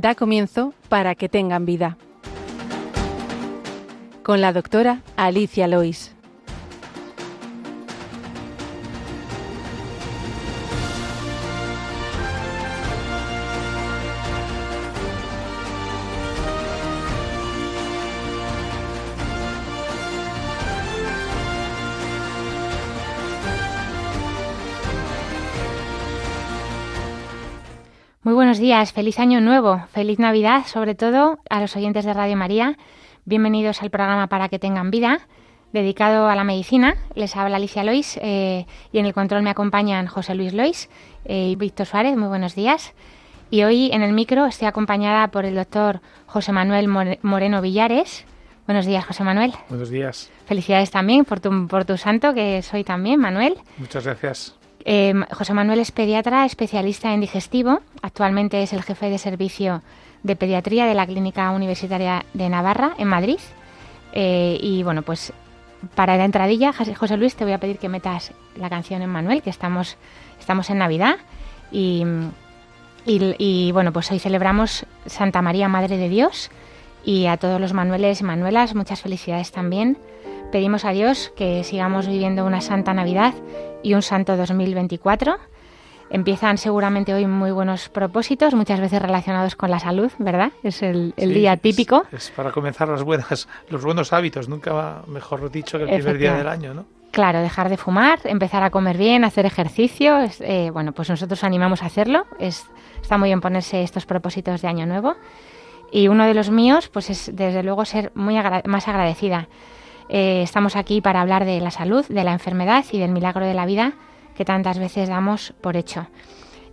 da comienzo para que tengan vida. Con la doctora Alicia Lois. Días, feliz año nuevo, feliz Navidad, sobre todo a los oyentes de Radio María. Bienvenidos al programa Para que tengan vida, dedicado a la medicina. Les habla Alicia Lois eh, y en el control me acompañan José Luis Lois eh, y Víctor Suárez. Muy buenos días. Y hoy en el micro estoy acompañada por el doctor José Manuel Moreno Villares. Buenos días, José Manuel. Buenos días. Felicidades también por tu, por tu santo, que soy también, Manuel. Muchas gracias. Eh, José Manuel es pediatra, especialista en digestivo. Actualmente es el jefe de servicio de pediatría de la Clínica Universitaria de Navarra, en Madrid. Eh, y bueno, pues para la entradilla, José Luis, te voy a pedir que metas la canción en Manuel, que estamos, estamos en Navidad. Y, y, bueno, pues hoy celebramos Santa María, Madre de Dios. Y a todos los Manueles y Manuelas, muchas felicidades también. Pedimos a Dios que sigamos viviendo una Santa Navidad y un Santo 2024. Empiezan seguramente hoy muy buenos propósitos, muchas veces relacionados con la salud, ¿verdad? Es el, día típico. Es, para comenzar las buenas, los buenos hábitos, nunca mejor dicho que el primer día del año, ¿no? Claro, dejar de fumar, empezar a comer bien, hacer ejercicio. Eh, bueno, pues nosotros animamos a hacerlo. Es, está muy bien ponerse estos propósitos de año nuevo. Y uno de los míos, pues es desde luego ser muy más agradecida eh, estamos aquí para hablar de la salud, de la enfermedad y del milagro de la vida que tantas veces damos por hecho.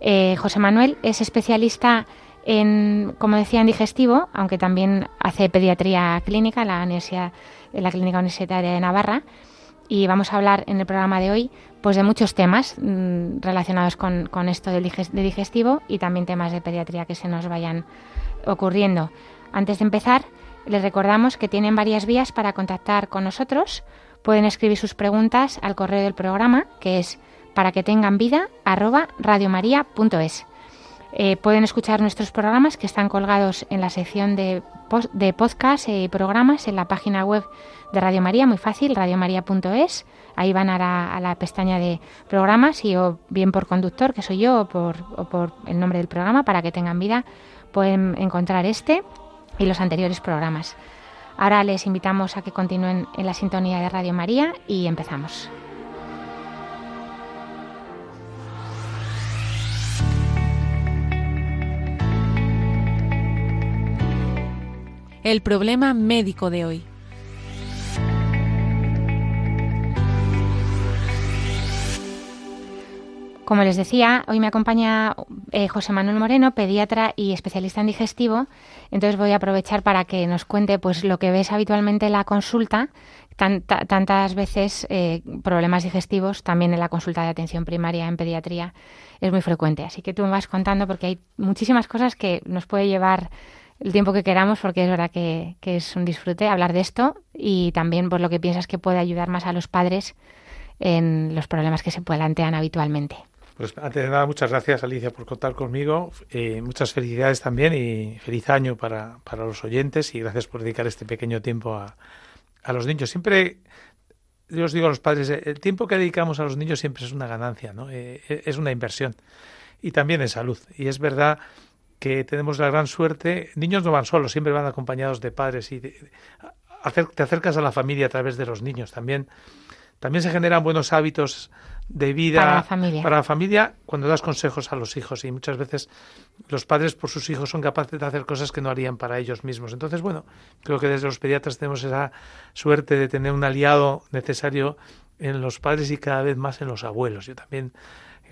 Eh, José Manuel es especialista en, como decía, en digestivo, aunque también hace pediatría clínica en la, Universidad, en la Clínica Universitaria de Navarra. Y vamos a hablar en el programa de hoy pues de muchos temas mm, relacionados con, con esto de digestivo y también temas de pediatría que se nos vayan ocurriendo. Antes de empezar, les recordamos que tienen varias vías para contactar con nosotros. Pueden escribir sus preguntas al correo del programa, que es para que tengan vida radiomaria.es. Eh, pueden escuchar nuestros programas que están colgados en la sección de, de podcast y programas en la página web de Radio María, muy fácil, radiomaria.es. Ahí van a la, pestaña de programas y o bien por conductor, que soy yo, o por el nombre del programa, para que tengan vida, pueden encontrar este y los anteriores programas. Ahora les invitamos a que continúen en la sintonía de Radio María y empezamos. El problema médico de hoy. Como les decía, hoy me acompaña eh, José Manuel Moreno, pediatra y especialista en digestivo. Entonces voy a aprovechar para que nos cuente pues lo que ves habitualmente en la consulta, tantas veces eh, problemas digestivos, también en la consulta de atención primaria en pediatría es muy frecuente. Así que tú me vas contando porque hay muchísimas cosas que nos puede llevar el tiempo que queramos, porque es verdad que, que es un disfrute hablar de esto y también por lo que piensas que puede ayudar más a los padres en los problemas que se plantean habitualmente. Pues antes de nada, muchas gracias Alicia por contar conmigo. Eh, muchas felicidades también y feliz año para, para, los oyentes y gracias por dedicar este pequeño tiempo a, a los niños. Siempre, yo os digo a los padres, eh, el tiempo que dedicamos a los niños siempre es una ganancia, ¿no? Eh, es una inversión y también en salud. Y es verdad que tenemos la gran suerte, niños no van solos, siempre van acompañados de padres y te acercas a la familia a través de los niños. También, también se generan buenos hábitos de vida para la, familia. para la familia cuando das consejos a los hijos y muchas veces los padres por sus hijos son capaces de hacer cosas que no harían para ellos mismos. Entonces, bueno, creo que desde los pediatras tenemos esa suerte de tener un aliado necesario en los padres y cada vez más en los abuelos. Yo también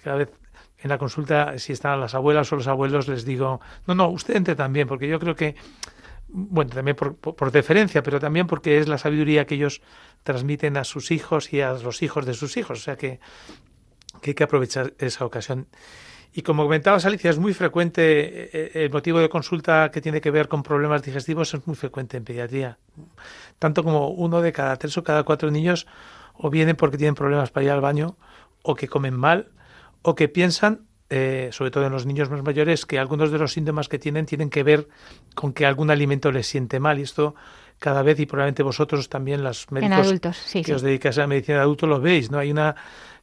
cada vez en la consulta si están las abuelas o los abuelos les digo, no, no, usted entre también, porque yo creo que bueno, también por, por, deferencia, pero también porque es la sabiduría que ellos transmiten a sus hijos y a los hijos de sus hijos. O sea que, hay que aprovechar esa ocasión. Y como comentabas, Alicia, es muy frecuente, eh, el motivo de consulta que tiene que ver con problemas digestivos es muy frecuente en pediatría. Tanto como uno de cada tres o cada cuatro niños o vienen porque tienen problemas para ir al baño, o que comen mal, o que piensan eh, sobre todo en los niños más mayores, que algunos de los síntomas que tienen tienen que ver con que algún alimento les siente mal. Y esto cada vez, y probablemente vosotros también, las médicos que os dedicáis a la medicina de adulto, lo veis, ¿no? Hay una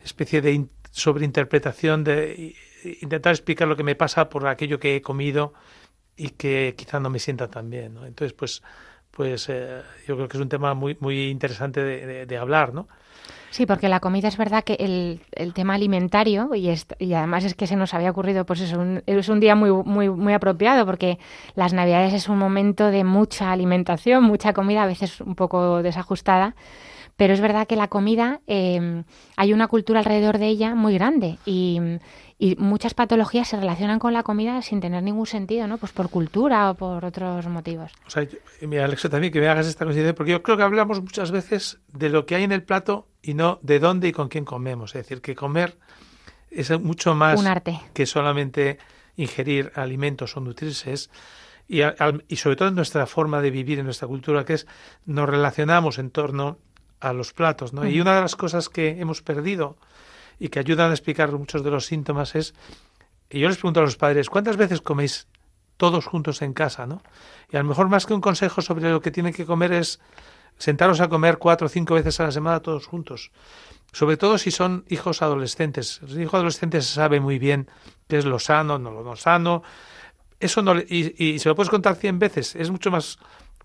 especie de sobreinterpretación de intentar explicar lo que me pasa por aquello que he comido y que quizá no me sienta tan bien, ¿no? Entonces, pues, pues eh, yo creo que es un tema muy, muy interesante de, de hablar, ¿no? Sí, porque la comida es verdad que el, el tema alimentario, y, además es que se nos había ocurrido, pues es un, es un día muy, muy, muy apropiado, porque las Navidades es un momento de mucha alimentación, mucha comida, a veces un poco desajustada. Pero es verdad que la comida, eh, hay una cultura alrededor de ella muy grande y, y muchas patologías se relacionan con la comida sin tener ningún sentido, ¿no? Pues por cultura o por otros motivos. O sea, mira, Alexa, también que me hagas esta consideración, porque yo creo que hablamos muchas veces de lo que hay en el plato y no de dónde y con quién comemos. Es decir, que comer es mucho más Un arte. que solamente ingerir alimentos o nutrirse. y, y sobre todo en nuestra forma de vivir, en nuestra cultura, que es nos relacionamos en torno a los platos. ¿no? Y una de las cosas que hemos perdido y que ayudan a explicar muchos de los síntomas es, y yo les pregunto a los padres, ¿cuántas veces coméis todos juntos en casa? ¿no? Y a lo mejor más que un consejo sobre lo que tienen que comer es sentaros a comer cuatro o cinco veces a la semana todos juntos. Sobre todo si son hijos adolescentes. Los hijos adolescentes sabe muy bien qué es lo sano, no lo no sano. Eso no, y, y se lo puedes contar cien veces. Es mucho más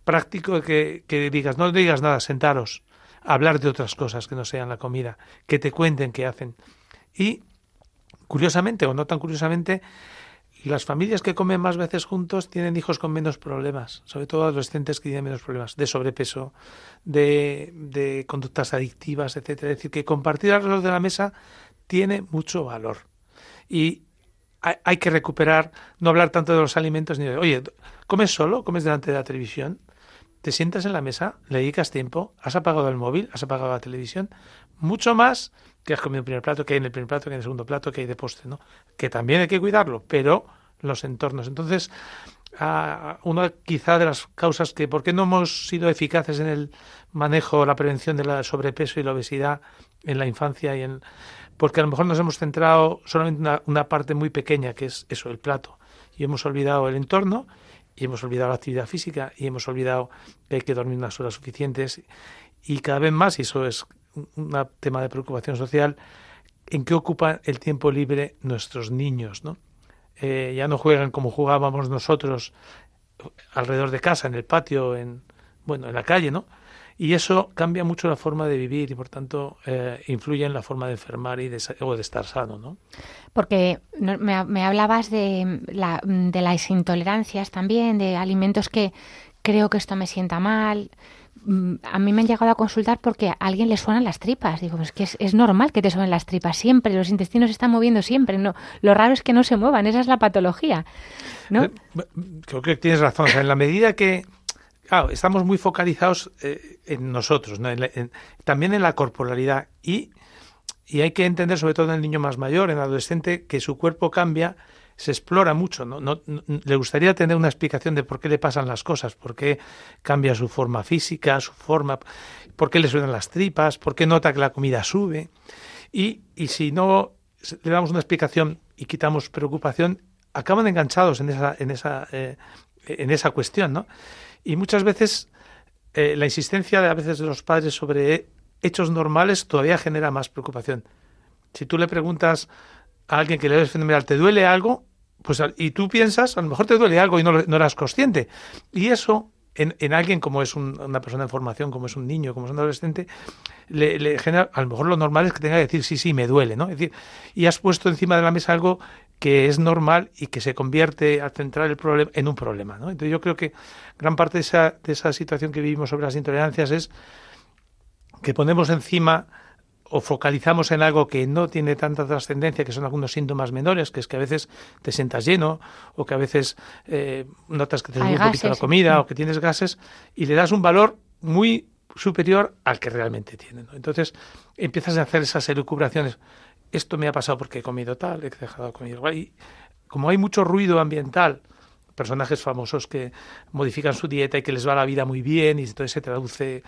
práctico que, que digas, no digas nada, sentaros hablar de otras cosas que no sean la comida, que te cuenten qué hacen. Y, curiosamente o no tan curiosamente, las familias que comen más veces juntos tienen hijos con menos problemas, sobre todo adolescentes que tienen menos problemas de sobrepeso, de, de conductas adictivas, etcétera. Es decir, que compartir alrededor de la mesa tiene mucho valor. Y hay, que recuperar, no hablar tanto de los alimentos ni de, oye, ¿comes solo? ¿Comes delante de la televisión? Te sientas en la mesa, le dedicas tiempo, has apagado el móvil, has apagado la televisión, mucho más que has comido el primer plato, que hay en el primer plato, que hay en el segundo plato, que hay de postre, ¿no? Que también hay que cuidarlo, pero los entornos. Entonces, una quizá de las causas que por qué no hemos sido eficaces en el manejo, la prevención del sobrepeso y la obesidad en la infancia y en porque a lo mejor nos hemos centrado solamente en una, una parte muy pequeña que es eso, el plato, y hemos olvidado el entorno y hemos olvidado la actividad física y hemos olvidado que hay que dormir unas horas suficientes y cada vez más, y eso es un tema de preocupación social, en qué ocupan el tiempo libre nuestros niños, ¿no? Eh, ya no juegan como jugábamos nosotros alrededor de casa, en el patio, en bueno, en la calle, ¿no? Y eso cambia mucho la forma de vivir y, por tanto, eh, influye en la forma de enfermar y de, o de estar sano, ¿no? Porque me, me hablabas de, la, de las intolerancias también, de alimentos que creo que esto me sienta mal. Mm, a mí me han llegado a consultar porque a alguien le suenan las tripas. Digo, pues que es, es normal que te suenen las tripas siempre, los intestinos se están moviendo siempre. No, lo raro es que no se muevan, esa es la patología. ¿no? Eh, creo que tienes razón. O sea, en la medida que Claro, estamos muy focalizados eh, en nosotros, también en la corporalidad y, hay que entender, sobre todo en el niño más mayor, en el adolescente, que su cuerpo cambia, se explora mucho. ¿no? No, le gustaría tener una explicación de por qué le pasan las cosas, por qué cambia su forma física, su forma, por qué le suenan las tripas, por qué nota que la comida sube. Y, y si no le damos una explicación y quitamos preocupación, acaban enganchados en esa, en esa, eh, en esa cuestión, ¿no? Y muchas veces eh, la insistencia de, a veces de los padres sobre hechos normales todavía genera más preocupación. Si tú le preguntas a alguien que le ves fenomenal, ¿te duele algo? Pues, y tú piensas, a lo mejor te duele algo y no, no eras consciente. Y eso, en, en alguien como es una persona en formación, como es un niño, como es un adolescente, le, le, genera, a lo mejor lo normal es que tenga que decir, sí, sí, me duele, ¿no? Es decir, y has puesto encima de la mesa algo que es normal y que se convierte al centrar el problema en un problema. ¿no? Entonces yo creo que gran parte de esa, de esa situación que vivimos sobre las intolerancias es que ponemos encima o focalizamos en algo que no tiene tanta trascendencia, que son algunos síntomas menores, que es que a veces te sientas lleno o que a veces eh, notas que te sube un poquito la comida o que tienes gases y le das un valor muy superior al que realmente tiene. ¿no? Entonces empiezas a hacer esas elucubraciones esto me ha pasado porque he comido tal, he dejado de comer igual. Y como hay mucho ruido ambiental, personajes famosos que modifican su dieta y que les va la vida muy bien y entonces se traduce,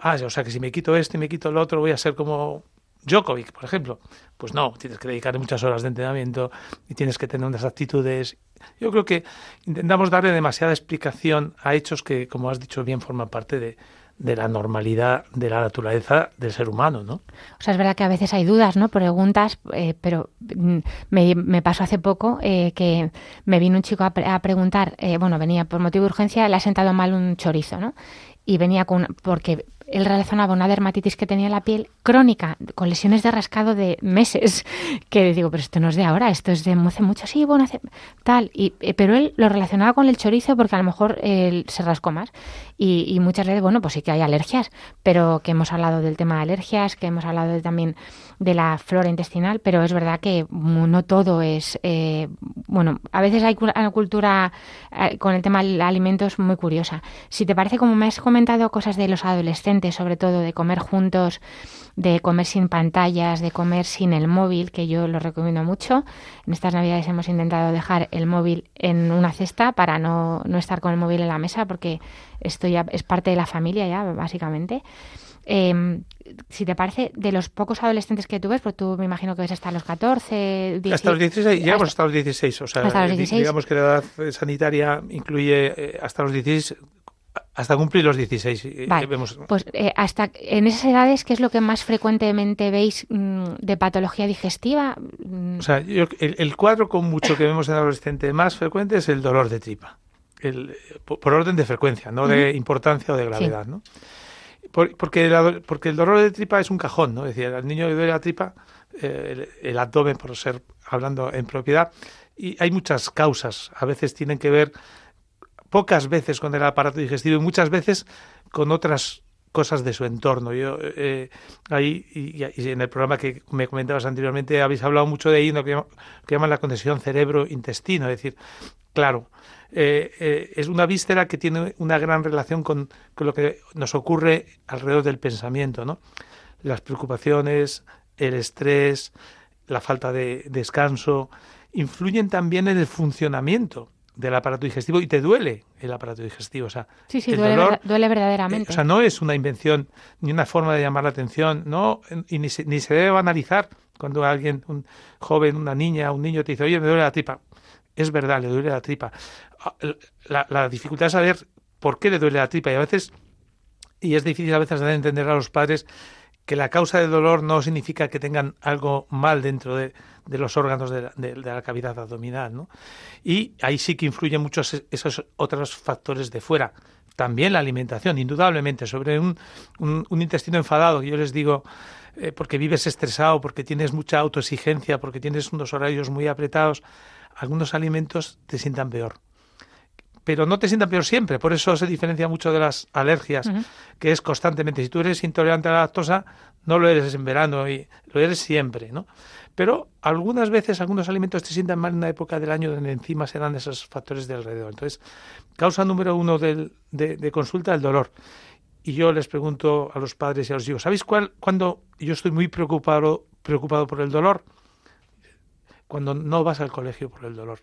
ah, o sea que si me quito esto y me quito el otro voy a ser como Djokovic, por ejemplo. Pues no, tienes que dedicarle muchas horas de entrenamiento y tienes que tener unas actitudes. Yo creo que intentamos darle demasiada explicación a hechos que, como has dicho bien, forman parte de, de la normalidad de la naturaleza del ser humano, ¿no? O sea, es verdad que a veces hay dudas, ¿no? Preguntas, eh, pero mm, me, pasó hace poco eh, que me vino un chico a, a preguntar, eh, bueno, venía por motivo de urgencia, le ha sentado mal un chorizo, ¿no? Y venía con, porque él relacionaba una dermatitis que tenía la piel crónica, con lesiones de rascado de meses, que digo, pero esto no es de ahora, esto es de hace mucho, sí, bueno, tal, y, eh, pero él lo relacionaba con el chorizo porque a lo mejor él se rascó más. Y, muchas veces, bueno, pues sí que hay alergias, pero que hemos hablado del tema de alergias, que hemos hablado también de la flora intestinal, pero es verdad que no todo es, eh, bueno, a veces hay una cultura eh, con el tema de alimentos muy curiosa. Si te parece, como me has comentado cosas de los adolescentes, sobre todo de comer juntos, de comer sin pantallas, de comer sin el móvil, que yo lo recomiendo mucho. En estas navidades hemos intentado dejar el móvil en una cesta para no, no estar con el móvil en la mesa, porque esto ya es parte de la familia ya, básicamente. Eh, si te parece, de los pocos adolescentes que tú ves, pues tú me imagino que ves hasta los 14, 16, Hasta los 16, llegamos hasta, hasta los 16, o sea, hasta los 16. digamos que la edad sanitaria incluye eh, hasta los 16 hasta cumplir los 16. Vale. Vemos... Pues eh, hasta en esas edades, ¿qué es lo que más frecuentemente veis mmm, de patología digestiva? O sea, yo, el, el, cuadro con mucho que vemos en adolescente más frecuente es el dolor de tripa. El, por, por, orden de frecuencia, no uh -huh. de importancia o de gravedad, sí. ¿no? Por, porque, el, porque el dolor de tripa es un cajón, ¿no? Es decir, al niño le duele la tripa, eh, el abdomen, por ser hablando en propiedad, y hay muchas causas. A veces tienen que ver pocas veces con el aparato digestivo y muchas veces con otras cosas de su entorno. Yo eh, ahí y, en el programa que me comentabas anteriormente habéis hablado mucho de ahí lo que, llaman la conexión cerebro-intestino, es decir, claro, eh, eh, es una víscera que tiene una gran relación con, con, lo que nos ocurre alrededor del pensamiento, ¿no? Las preocupaciones, el estrés, la falta de descanso, influyen también en el funcionamiento del aparato digestivo y te duele el aparato digestivo. O sea, sí, sí, duele, dolor, duele, verdaderamente. Eh, o sea, no es una invención ni una forma de llamar la atención, no, y ni se, ni se debe banalizar cuando alguien, un joven, una niña, un niño te dice, oye, me duele la tripa. Es verdad, le duele la tripa. Ah, la, la dificultad es saber por qué le duele la tripa y a veces, y es difícil a veces de entender a los padres que la causa del dolor no significa que tengan algo mal dentro de, de los órganos de la, de, de la, cavidad abdominal, ¿no? Y ahí sí que influyen muchos esos otros factores de fuera. También la alimentación, indudablemente, sobre un, un, un intestino enfadado, yo les digo, eh, porque vives estresado, porque tienes mucha autoexigencia, porque tienes unos horarios muy apretados, algunos alimentos te sientan peor pero no te sientan peor siempre. Por eso se diferencia mucho de las alergias, uh -huh. que es constantemente. Si tú eres intolerante a la lactosa, no lo eres en verano y lo eres siempre, ¿no? Pero algunas veces algunos alimentos te sientan mal en una época del año donde encima se dan esos factores de alrededor. Entonces, causa número uno del, de, de, consulta el dolor. Y yo les pregunto a los padres y a los hijos, ¿sabéis cuál, cuando yo estoy muy preocupado, preocupado por el dolor? Cuando no vas al colegio por el dolor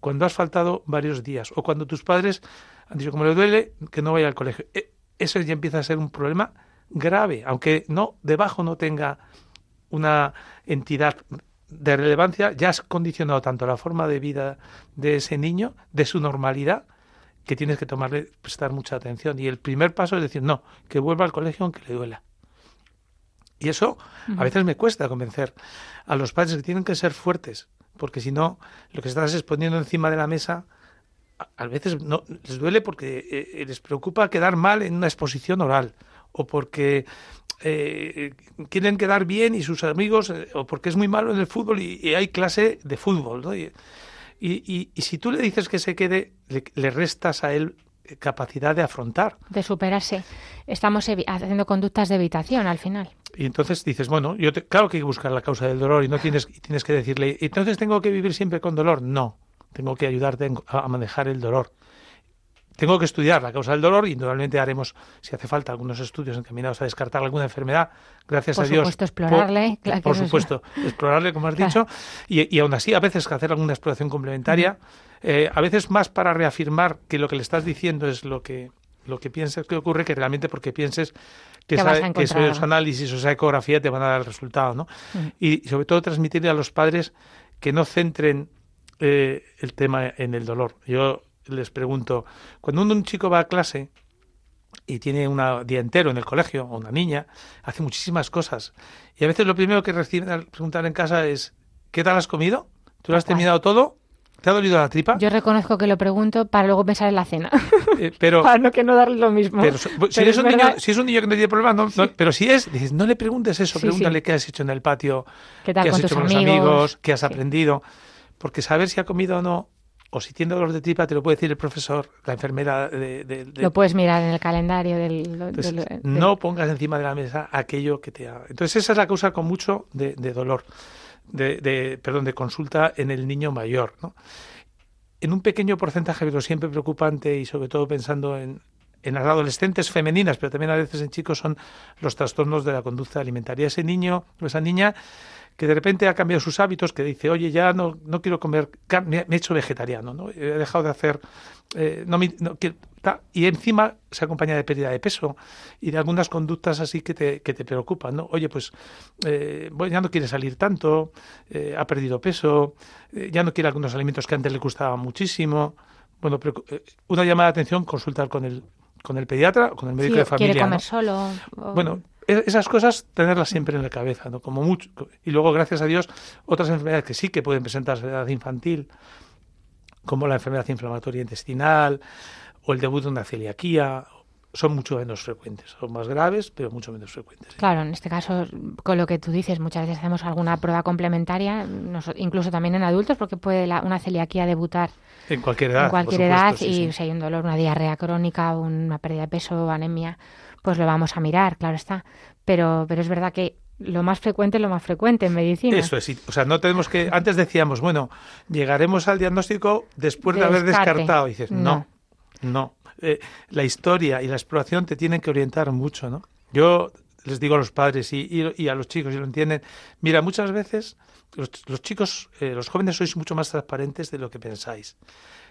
cuando has faltado varios días o cuando tus padres han dicho como le duele que no vaya al colegio. Eso ya empieza a ser un problema grave, aunque no debajo no tenga una entidad de relevancia, ya has condicionado tanto la forma de vida de ese niño, de su normalidad, que tienes que tomarle, prestar mucha atención. Y el primer paso es decir, no, que vuelva al colegio aunque le duela. Y eso uh -huh. a veces me cuesta convencer a los padres que tienen que ser fuertes, porque si no, lo que estás exponiendo encima de la mesa a, a veces no les duele porque eh, les preocupa quedar mal en una exposición oral o porque eh, quieren quedar bien y sus amigos eh, o porque es muy malo en el fútbol y, y hay clase de fútbol ¿no? y, y, y, si tú le dices que se quede le, le restas a él capacidad de afrontar. De superarse. Estamos haciendo conductas de evitación al final. Y entonces dices, bueno, yo te, claro que hay que buscar la causa del dolor y no tienes, tienes que decirle, entonces tengo que vivir siempre con dolor. No, tengo que ayudarte a manejar el dolor. Tengo que estudiar la causa del dolor y naturalmente haremos, si hace falta, algunos estudios encaminados a descartar alguna enfermedad. Gracias por a Dios. Supuesto, explorarle, por, claro por supuesto, es... explorarle, como has dicho. Y, y, aún así, a veces hacer alguna exploración complementaria, eh, a veces más para reafirmar que lo que le estás diciendo es lo que lo que pienses que ocurre que realmente porque pienses que, esa- que esos análisis o esa ecografía te van a dar el resultado, ¿no? Y sobre todo transmitirle a los padres que no centren eh, el tema en el dolor. Yo les pregunto, cuando un, un chico va a clase y tiene un día entero en el colegio, o una niña, hace muchísimas cosas. Y a veces lo primero que reciben al preguntar en casa es, ¿qué tal has comido? ¿Tú lo has terminado todo? ¿Te ha dolido la tripa? Yo reconozco que lo pregunto para luego pensar en la cena. Eh, pero para no que no darle lo mismo. pero so- si, Pero eres es un niño, si es un niño que no tiene problemas, no, no- pero si es, dices, no le preguntes eso, Sí, pregúntale sí. qué has hecho en el patio, ¿Qué tal qué has con hecho tus con los amigos? amigos, qué has aprendido. Porque saber si ha comido o no, o si tiene dolor de tripa, te lo puede decir el profesor, la enfermera de... de- de- Lo puedes mirar en el calendario del... Entonces, no pongas encima de la mesa aquello que te haga. Entonces, esa es la causa con mucho de, de dolor, de, de- perdón, de consulta en el niño mayor. ¿no? En un pequeño porcentaje, pero siempre preocupante y sobre todo pensando en, en las adolescentes femeninas, pero también a veces en chicos, son los trastornos de la conducta alimentaria. Ese niño o esa niña que de repente ha cambiado sus hábitos, que dice, oye, ya no, no quiero comer carne, me he hecho vegetariano, ¿no? he dejado de hacer, eh, no, me- y encima se acompaña de pérdida de peso y de algunas conductas así que te, que te preocupan, ¿no? Oye, pues eh, bueno, ya no quiere salir tanto, eh, ha perdido peso, eh, ya no quiere algunos alimentos que antes le gustaban muchísimo. Bueno, preocu- eh, una llamada de atención, consultar con el, con el pediatra o con el médico Sí, de familia. quiere comer ¿no? solo. o- Bueno, esas cosas tenerlas siempre en la cabeza, ¿no? Como mucho. Y luego, gracias a Dios, otras enfermedades que sí que pueden presentarse en la edad infantil, como la enfermedad inflamatoria intestinal o el debut de una celiaquía, son mucho menos frecuentes. Son más graves, pero mucho menos frecuentes. Claro, en este caso, con lo que tú dices, muchas veces hacemos alguna prueba complementaria, incluso también en adultos, porque puede la- una celiaquía debutar En cualquier edad. en cualquier supuesto, edad sí, y sí. si hay un dolor, una diarrea crónica, una pérdida de peso, anemia, pues lo vamos a mirar, claro está. Pero, pero es verdad que lo más frecuente es lo más frecuente en medicina. Eso es, sí. o sea, no tenemos que. Antes decíamos, bueno, llegaremos al diagnóstico después de, De haber descarte. descartado. Y dices, no, No. no. Eh, la historia y la exploración te tienen que orientar mucho, ¿no? Yo les digo a los padres y, y- y a los chicos, y lo entienden, mira, muchas veces los, los chicos, eh, los jóvenes sois mucho más transparentes de lo que pensáis,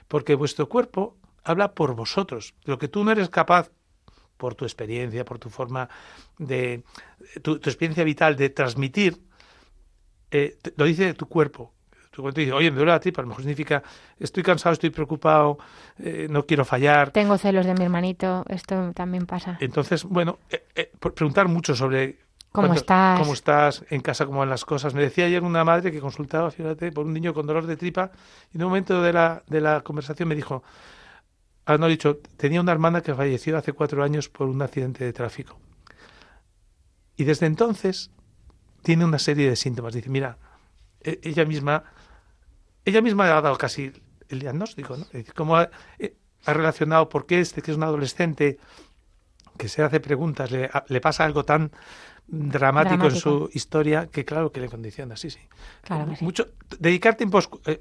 porque vuestro cuerpo habla por vosotros. Lo que tú no eres capaz por tu experiencia, por tu forma de tu, tu experiencia vital de transmitir, eh, te- lo dice tu cuerpo. Tu cuerpo dice, oye, me duele la tripa, a lo mejor significa estoy cansado, estoy preocupado, eh, no quiero fallar. Tengo celos de mi hermanito, esto también pasa. Entonces, bueno, eh, preguntar mucho sobre ¿Cómo estás? cómo estás en casa, cómo van las cosas. Me decía ayer una madre que consultaba, fíjate, por un niño con dolor de tripa y en un momento de la, de la conversación me dijo, ah, no, he dicho, tenía una hermana que falleció hace cuatro años por un accidente de tráfico. Y desde entonces tiene una serie de síntomas. Dice, mira, e- ella misma, ella misma ha dado casi el diagnóstico, ¿no? Cómo ha, eh, ha relacionado por qué este que es un adolescente que se hace preguntas, le, le pasa algo tan dramático, en su historia que claro que le condiciona, sí, sí. Claro que sí. Mucho, dedicar tiempos, eh,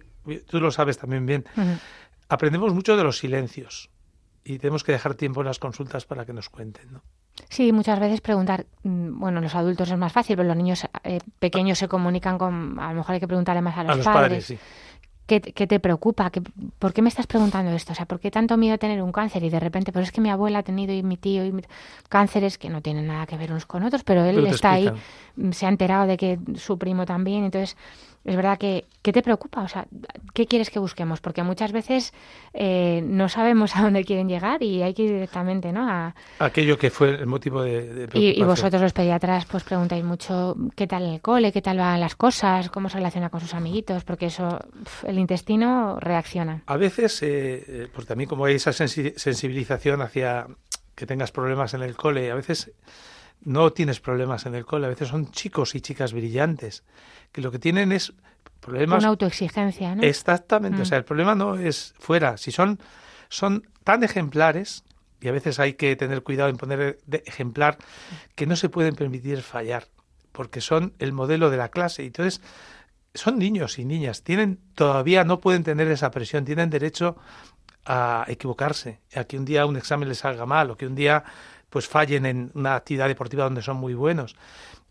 tú lo sabes también bien. Aprendemos mucho de los silencios y tenemos que dejar tiempo en las consultas para que nos cuenten, ¿no? Sí, muchas veces preguntar, mm, bueno, los adultos es más fácil, pero los niños eh, pequeños se comunican con, a lo mejor hay que preguntarle más a los, a los padres, sí. ¿Qué, qué te preocupa? ¿Qué, ¿Por qué me estás preguntando esto? O sea, ¿por qué tanto miedo a tener un cáncer? Y de repente, pues es que mi abuela ha tenido y mi tío y mi- cánceres que no tienen nada que ver unos con otros, pero él Pero está ahí, explican. mm, se ha enterado de que su primo también. Entonces, es verdad que, ¿qué te preocupa? O sea, ¿qué quieres que busquemos? Porque muchas veces eh, no sabemos a dónde quieren llegar y hay que ir directamente, ¿no? A, Aquello que fue el motivo de, de y, vosotros los pediatras pues preguntáis mucho qué tal el cole, qué tal van las cosas, cómo se relaciona con sus amiguitos, porque eso, el intestino reacciona. A veces, eh, eh, pues también como hay esa sensi- sensibilización hacia que tengas problemas en el cole, a veces no tienes problemas en el cole, a veces son chicos y chicas brillantes, que lo que tienen es problemas Una autoexigencia, ¿no? Exactamente, Mm. o sea, el problema no es fuera, si son, son tan ejemplares, y a veces hay que tener cuidado en poner de ejemplar, que no se pueden permitir fallar, porque son el modelo de la clase. Y entonces, son niños y niñas, tienen, todavía no pueden tener esa presión, tienen derecho a equivocarse, a que un día un examen les salga mal, o que un día pues fallen en una actividad deportiva donde son muy buenos.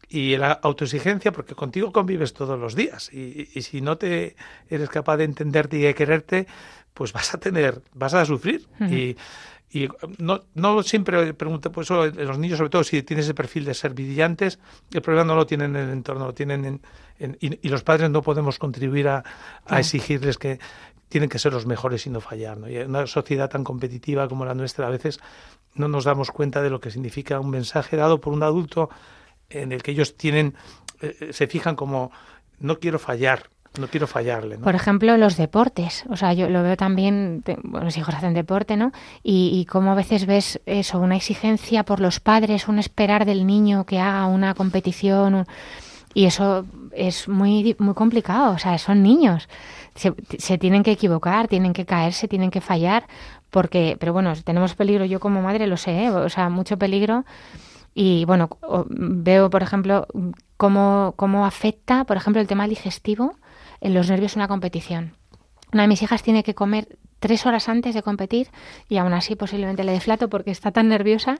Y la autoexigencia, porque contigo convives todos los días. Y, y si no te eres capaz de entenderte y de quererte, pues vas a tener, vas a sufrir. Y, Y no, no siempre pregunto, pues eso, los niños, sobre todo si tienen ese perfil de ser brillantes, el problema no lo tienen en el entorno, lo tienen en, y, los padres no podemos contribuir a, a exigirles que tienen que ser los mejores y no fallar. ¿no? Y en una sociedad tan competitiva como la nuestra, a veces no nos damos cuenta de lo que significa un mensaje dado por un adulto en el que ellos tienen, eh, eh, se fijan como no quiero fallar, no quiero fallarle. Por ejemplo, los deportes. O sea, yo lo veo también, los hijos hacen deporte, ¿no? Y, y como a veces ves eso, una exigencia por los padres, un esperar del niño que haga una competición. y eso es muy, muy complicado. O sea, son niños. Se, se, tienen que equivocar, tienen que caerse, tienen que fallar. Porque, pero bueno, tenemos peligro. Yo como madre lo sé, ¿eh? o sea, mucho peligro. Y bueno, veo, por ejemplo, cómo, cómo afecta, por ejemplo, el tema digestivo en los nervios en una competición. Una de mis hijas tiene que comer tres horas antes de competir y aún así posiblemente le deflato porque está tan nerviosa.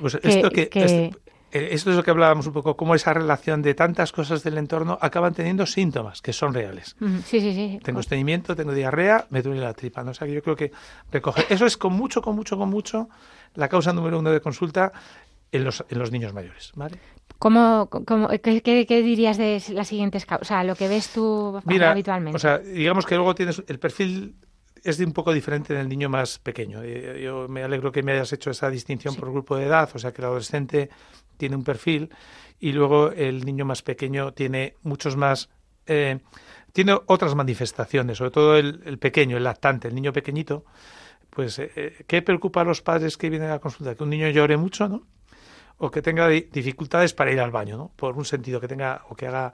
Pues esto, que, eh, esto, es lo que hablábamos un poco, cómo esa relación de tantas cosas del entorno acaban teniendo síntomas que son reales. Sí, sí, sí. Tengo estreñimiento, tengo diarrea, me duele la tripa. ¿no? O sea, que yo creo que recoger. Eso es con mucho, con mucho, con mucho la causa número uno de consulta en los, en los niños mayores. ¿vale? ¿Cómo, cómo qué, qué, dirías de las siguientes causas? O sea, lo que ves tú Mira, habitualmente. O sea, digamos que luego tienes el perfil es de un poco diferente en el niño más pequeño. Eh, yo me alegro que me hayas hecho esa distinción por grupo de edad, o sea que el adolescente tiene un perfil y luego el niño más pequeño tiene muchos más, eh, tiene otras manifestaciones, sobre todo el, pequeño, el lactante, el niño pequeñito. Pues, eh, ¿qué preocupa a los padres que vienen a la consulta? Que un niño llore mucho, ¿no? O que tenga dificultades para ir al baño, ¿no? Por un sentido que tenga o que haga,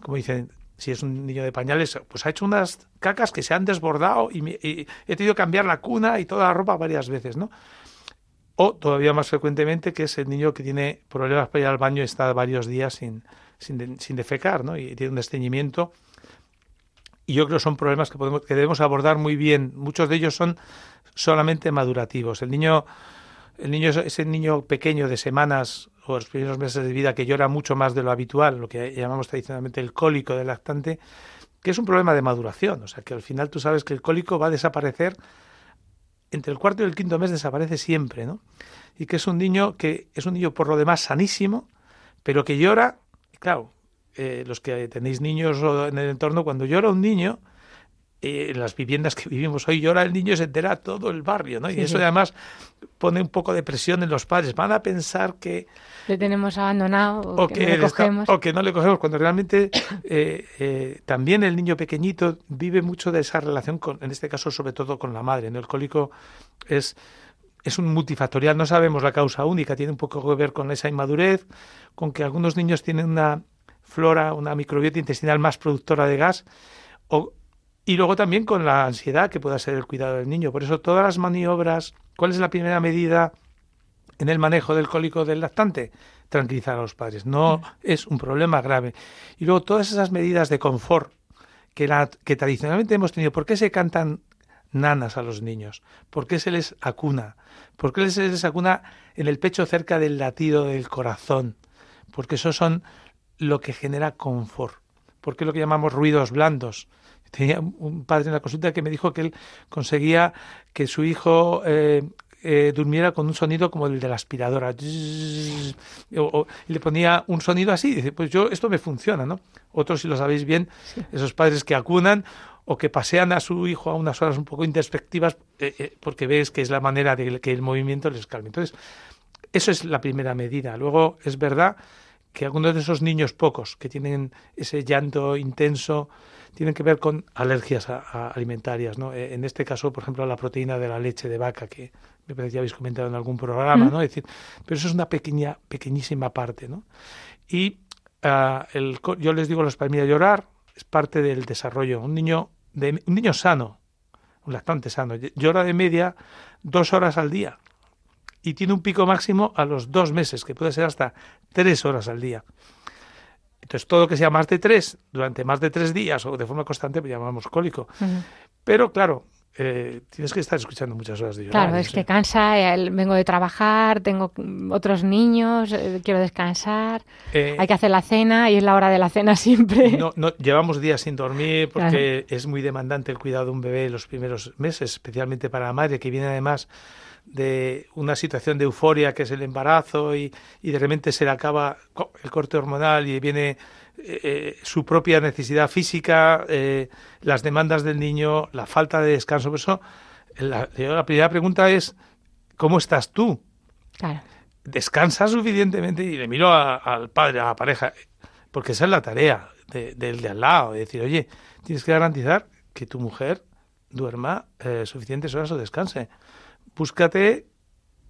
como dicen, si es un niño de pañales, pues ha hecho unas cacas que se han desbordado y, he tenido que cambiar la cuna y toda la ropa varias veces, ¿no? O todavía más frecuentemente que es el niño que tiene problemas para ir al baño y está varios días sin, sin, sin defecar, ¿no? Y tiene un estreñimiento. Y yo creo que son problemas que, podemos, que debemos abordar muy bien. Muchos de ellos son solamente madurativos. El niño el niño, ese niño pequeño de semanas o los primeros meses de vida que llora mucho más de lo habitual, lo que llamamos tradicionalmente el cólico del lactante, que es un problema de maduración. O sea, que al final tú sabes que el cólico va a desaparecer entre el cuarto y el quinto mes desaparece siempre, ¿no? Y que es un niño que es un niño por lo demás sanísimo, pero que llora, claro, eh, los que tenéis niños en el entorno, cuando llora un niño, eh, en las viviendas que vivimos hoy llora el niño se entera todo el barrio, ¿no? Y eso además pone un poco de presión en los padres. Van a pensar que... Le tenemos abandonado o, que, no le cogemos. o que no le cogemos, cuando realmente eh, eh, también el niño pequeñito vive mucho de esa relación, con, en este caso sobre todo con la madre. ¿no? El cólico es es un multifactorial, no sabemos la causa única, tiene un poco que ver con esa inmadurez, con que algunos niños tienen una flora, una microbiota intestinal más productora de gas, o, y luego también con la ansiedad que pueda ser el cuidado del niño. Por eso todas las maniobras, ¿cuál es la primera medida en el manejo del cólico del lactante? Tranquilizar a los padres. No es un problema grave. Y luego todas esas medidas de confort que, la, que tradicionalmente hemos tenido. ¿Por qué se cantan nanas a los niños? ¿Por qué se les acuna? ¿Por qué se les acuna en el pecho cerca del latido del corazón? Porque eso son lo que genera confort. ¿Por qué lo que llamamos ruidos blandos? Tenía un padre en la consulta que me dijo que él conseguía que su hijo eh, eh, durmiera con un sonido como el de la aspiradora. y le ponía un sonido así. Y dice, pues yo, esto me funciona, ¿no? Otros, si lo sabéis bien, esos padres que acunan o que pasean a su hijo a unas horas un poco introspectivas eh, porque ves que es la manera de que el movimiento les calme. Entonces, eso es la primera medida. Luego, es verdad que algunos de esos niños pocos que tienen ese llanto intenso, tienen que ver con alergias alimentarias, ¿no? Eh, en este caso, por ejemplo, la proteína de la leche de vaca, que me parece que habéis comentado en algún programa, ¿no? Es decir, pero eso es una pequeña, pequeñísima parte, ¿no? Y ah, el, yo les digo, los para llorar es parte del desarrollo. Un niño, de, un niño sano, un lactante sano, llora de media dos horas al día y tiene un pico máximo a los dos meses, que puede ser hasta tres horas al día. Entonces, todo lo que sea más de tres, durante más de tres días o de forma constante, pues llamamos cólico. Pero claro, eh, tienes que estar escuchando muchas horas de llorar. Claro, es que cansa, vengo de trabajar, tengo otros niños, eh, quiero descansar, eh, hay que hacer la cena y es la hora de la cena siempre. No, no llevamos días sin dormir porque es muy demandante el cuidado de un bebé los primeros meses, especialmente para la madre que viene además de una situación de euforia que es el embarazo y, y de repente se le acaba el corte hormonal y viene eh, su propia necesidad física, eh, las demandas del niño, la falta de descanso. Por eso, la, primera pregunta es, ¿cómo estás tú? Claro. ¿Descansas suficientemente? Y le miro al padre, a la pareja, porque esa es la tarea del de, al lado, de decir, oye, tienes que garantizar que tu mujer duerma eh, suficientes horas o descanse. Búscate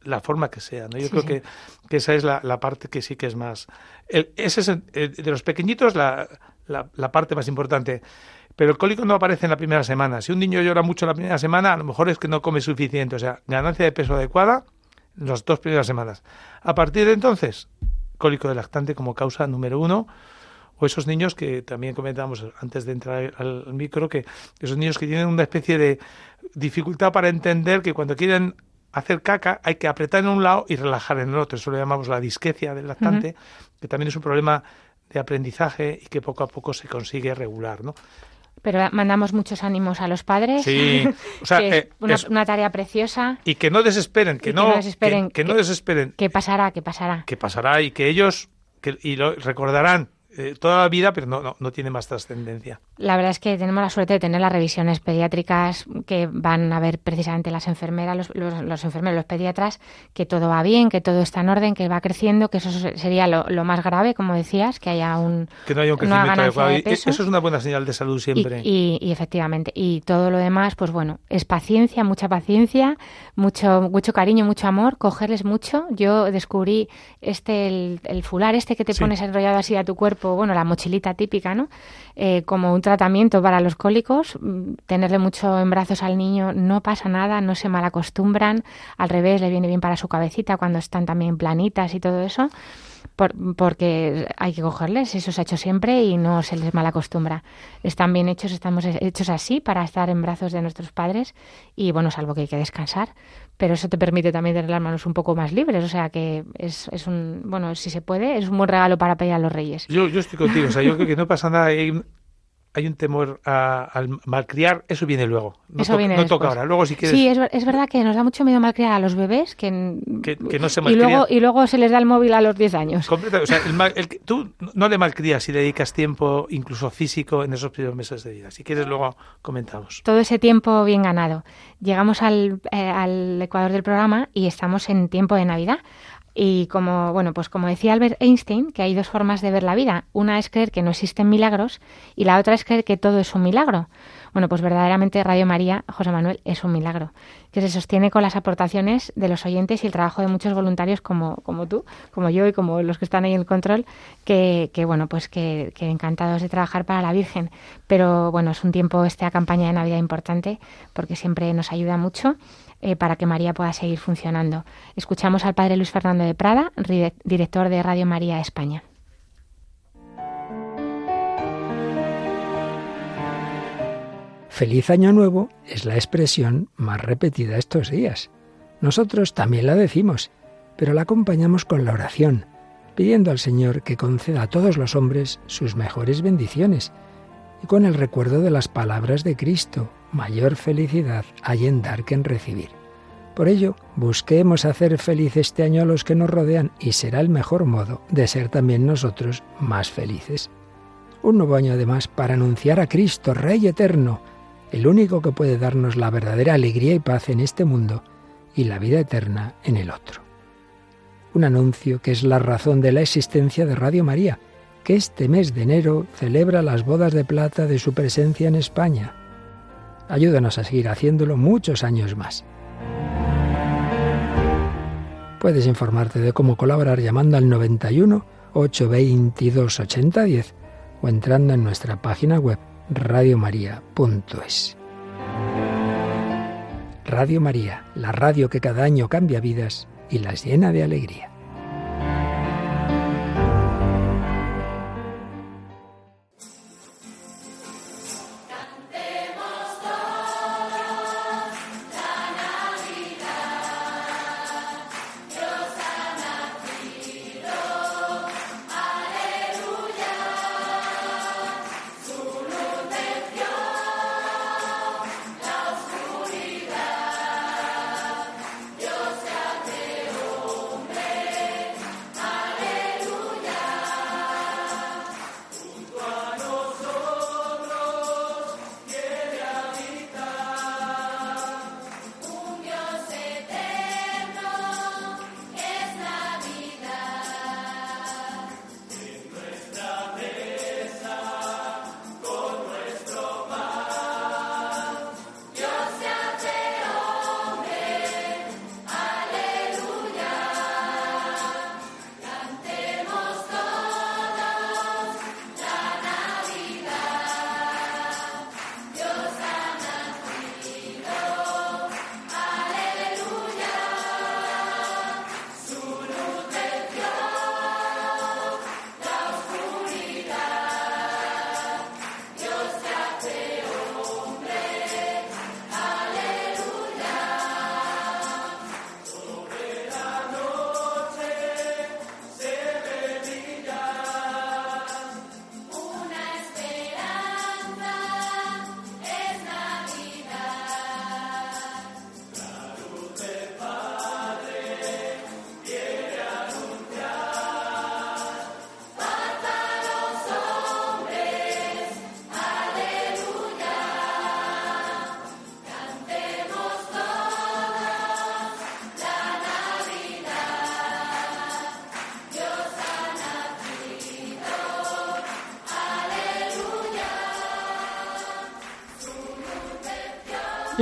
la forma que sea. ¿no? Yo creo Que, que, esa es la, la, parte que sí que es más... El, ese es de los pequeñitos la, la, parte más importante. Pero el cólico no aparece en la primera semana. Si un niño llora mucho la primera semana, a lo mejor es que no come suficiente. O sea, ganancia de peso adecuada en las dos primeras semanas. A partir de entonces, cólico de lactante como causa número uno o esos niños que también comentábamos antes de entrar al micro, que esos niños que tienen una especie de dificultad para entender que cuando quieren hacer caca hay que apretar en un lado y relajar en el otro. Eso lo llamamos la disquecia del lactante, que también es un problema de aprendizaje y que poco a poco se consigue regular, ¿no? Pero mandamos muchos ánimos a los padres. Sí, o sea, eh, es una, tarea preciosa. Y que no desesperen, que, no, desesperen, que, no desesperen. Que pasará, que pasará. Que pasará y que ellos que, y lo recordarán eh, toda la vida, pero no, no, no, tiene más trascendencia. La verdad es que tenemos la suerte de tener las revisiones pediátricas que van a ver precisamente las enfermeras, los, los, enfermeros, los pediatras, que todo va bien, que todo está en orden, que va creciendo, que eso sería lo, lo más grave, como decías, que haya un... Que no haya un crecimiento adecuado. eso es una buena señal de salud siempre. Y, y, efectivamente, y todo lo demás, pues bueno, es paciencia, mucha paciencia, mucho, mucho cariño, mucho amor, cogerles mucho. Yo descubrí este, el, el fular este que te pones enrollado así a tu cuerpo, bueno, la mochilita típica, ¿no? Eh, como un tratamiento para los cólicos, mm, tenerle mucho en brazos al niño no pasa nada, no se malacostumbran, al revés, le viene bien para su cabecita cuando están también planitas y todo eso. Porque hay que cogerles, eso se ha hecho siempre y no se les malacostumbra. Están bien hechos, estamos hechos así para estar en brazos de nuestros padres y bueno, salvo que hay que descansar, pero eso te permite también tener las manos un poco más libres, o sea que es, es un, bueno, si se puede, es un buen regalo para pedir a los reyes. Yo, yo estoy contigo, o sea, yo creo que no pasa nada, un temor al malcriar, eso viene luego. No, eso viene no toca ahora. Luego, si quieres... Sí, es, es, verdad que nos da mucho miedo malcriar a los bebés que, que, no se y luego Y luego se les da el móvil a los 10 años. O sea, el, tú no le malcrías si le dedicas tiempo, incluso físico, en esos primeros meses de vida. Si quieres, luego comentamos. Todo ese tiempo bien ganado. Llegamos al, eh, al Ecuador del programa y estamos en tiempo de Navidad. Y como, bueno, pues como decía Albert Einstein, que hay dos formas de ver la vida. Una es creer que no existen milagros y la otra es creer que todo es un milagro. Bueno, pues verdaderamente Radio María, José Manuel, es un milagro, que se sostiene con las aportaciones de los oyentes y el trabajo de muchos voluntarios como, como tú, como yo y como los que están ahí en el control, que, bueno, pues que, que, encantados de trabajar para la Virgen. Pero bueno, es un tiempo, esta campaña de Navidad importante, porque siempre nos ayuda mucho eh, para que María pueda seguir funcionando. Escuchamos al Padre Luis Fernando de Prada, director de Radio María España. Feliz Año Nuevo es la expresión más repetida estos días. Nosotros también la decimos, pero la acompañamos con la oración, pidiendo al Señor que conceda a todos los hombres sus mejores bendiciones y con el recuerdo de las palabras de Cristo, mayor felicidad hay en dar que en recibir. Por ello, busquemos hacer feliz este año a los que nos rodean y será el mejor modo de ser también nosotros más felices. Un nuevo año además para anunciar a Cristo, Rey eterno, el único que puede darnos la verdadera alegría y paz en este mundo y la vida eterna en el otro. Un anuncio que es la razón de la existencia de Radio María, que este mes de enero celebra las bodas de plata de su presencia en España Ayúdanos a seguir haciéndolo muchos años más. Puedes informarte de cómo colaborar llamando al 91 822 8010 o entrando en nuestra página web radiomaria.es. Radio María, la radio que cada año cambia vidas y las llena de alegría.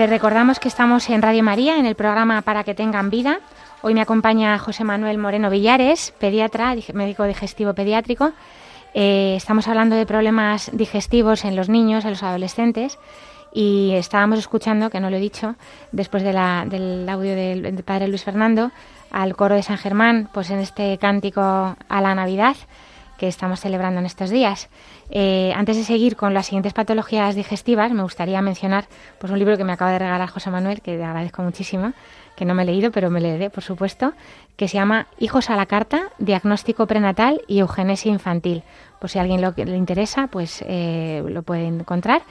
Les recordamos que estamos en Radio María, en el programa Para que tengan vida. Hoy me acompaña José Manuel Moreno Villares, pediatra, médico digestivo pediátrico. Eh, estamos hablando de problemas digestivos en los niños, en los adolescentes. Y estábamos escuchando, que no lo he dicho, después del audio del, padre Luis Fernando, al coro de San Germán, pues en este cántico a la Navidad que estamos celebrando en estos días. Eh, antes de seguir con las siguientes patologías digestivas, me gustaría mencionar pues, un libro que me acaba de regalar José Manuel, que agradezco muchísimo, que no me he leído, pero me leeré, por supuesto, que se llama Hijos a la Carta, Diagnóstico Prenatal y Eugenesia Infantil. Por si a alguien lo, le interesa, pues eh, lo puede encontrar.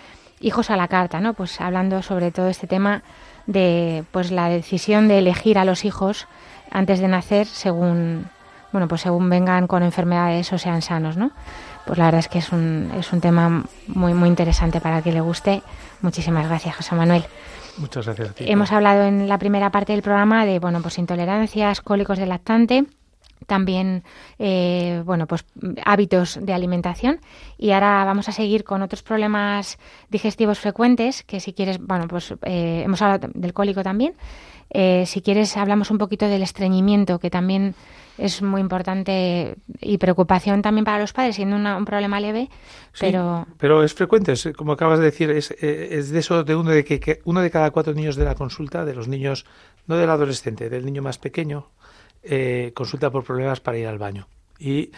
Hijos a la Carta, ¿no? Pues hablando sobre todo este tema de pues la decisión de elegir a los hijos antes de nacer según bueno pues según vengan con enfermedades o sean sanos no pues la verdad es que es un, es un tema muy, muy interesante para que le guste. Muchísimas gracias, José Manuel. Muchas gracias a ti. Hemos hablado en la primera parte del programa de bueno, pues intolerancias, cólicos del lactante, también eh, bueno, pues hábitos de alimentación y ahora vamos a seguir con otros problemas digestivos frecuentes que si quieres, bueno, pues eh, hemos hablado del cólico también. Eh, si quieres hablamos un poquito del estreñimiento que también es muy importante y preocupación también para los padres, siendo un problema leve, pero... pero es frecuente, como acabas de decir, es, eh, es de eso de uno de que, uno de cada cuatro niños de la consulta, de los niños, no del adolescente, del niño más pequeño, eh, consulta por problemas para ir al baño. Y,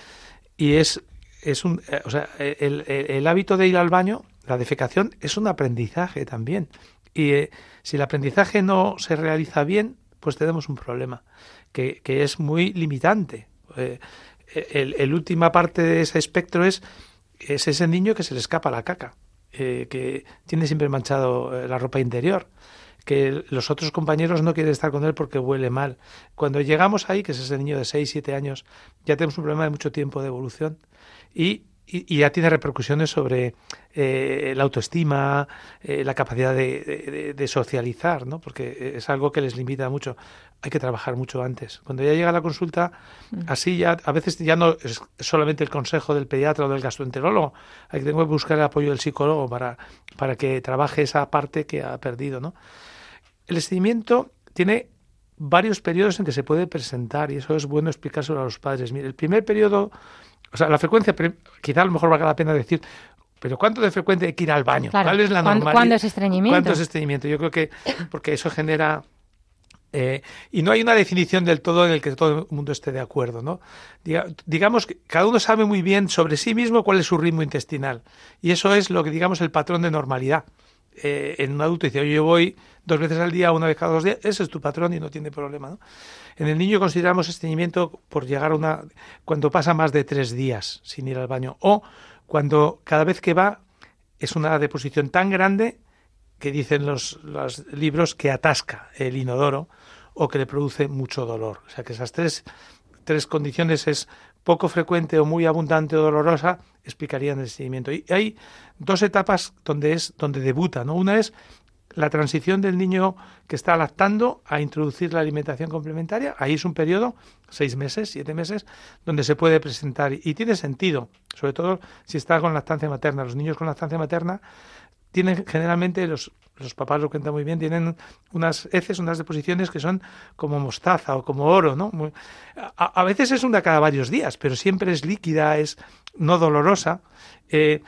y es, es un, eh, o sea, el, el, hábito de ir al baño, la defecación, es un aprendizaje también. Y si el aprendizaje no se realiza bien, pues tenemos un problema que, es muy limitante. Eh, el, última parte de ese espectro es, es ese niño que se le escapa la caca, eh, que tiene siempre manchado eh, la ropa interior, que los otros compañeros no quieren estar con él porque huele mal. Cuando llegamos ahí, que es ese niño de 6, 7 años, ya tenemos un problema de mucho tiempo de evolución y y, ya tiene repercusiones sobre eh, la autoestima, eh, la capacidad de, socializar, ¿no? Porque es algo que les limita mucho. Hay que trabajar mucho antes. Cuando ya llega la consulta, mm. así ya a veces ya no es solamente el consejo del pediatra o del gastroenterólogo. Hay que, tengo que buscar el apoyo del psicólogo para, para que trabaje esa parte que ha perdido, ¿no? El estreñimiento tiene varios periodos en que se puede presentar y eso es bueno explicárselo a los padres. Mire, el primer periodo o sea, la frecuencia, quizá a lo mejor valga la pena decir, pero ¿cuánto de frecuente hay que ir al baño? ¿Cuál es la normalidad? ¿Cuándo es estreñimiento? ¿Cuánto es estreñimiento? Yo creo que, porque eso genera... Eh, y no hay una definición del todo en el que todo el mundo esté de acuerdo, ¿no? digamos que cada uno sabe muy bien sobre sí mismo cuál es su ritmo intestinal. Y eso es lo que, digamos, el patrón de normalidad. Eh, en un adulto dice, yo voy dos veces al día, una vez cada dos días, ese es tu patrón y no tiene problema. ¿no? En el niño consideramos estreñimiento por llegar a una. cuando pasa más de tres días sin ir al baño, o cuando cada vez que va es una deposición tan grande que dicen los, los libros que atasca el inodoro o que le produce mucho dolor. O sea que esas tres, tres condiciones es poco frecuente o muy abundante o dolorosa, explicarían el estreñimiento. Y hay dos etapas donde es donde debuta, ¿no? Una es la transición del niño que está lactando a introducir la alimentación complementaria. Ahí es un periodo, seis meses, siete meses, donde se puede presentar y tiene sentido, sobre todo si está con lactancia materna. Los niños con lactancia materna tienen generalmente los los papás lo cuentan muy bien, tienen unas heces, unas deposiciones que son como mostaza o como oro, ¿no? a, veces es una cada varios días, pero siempre es líquida, es no dolorosa. Eh,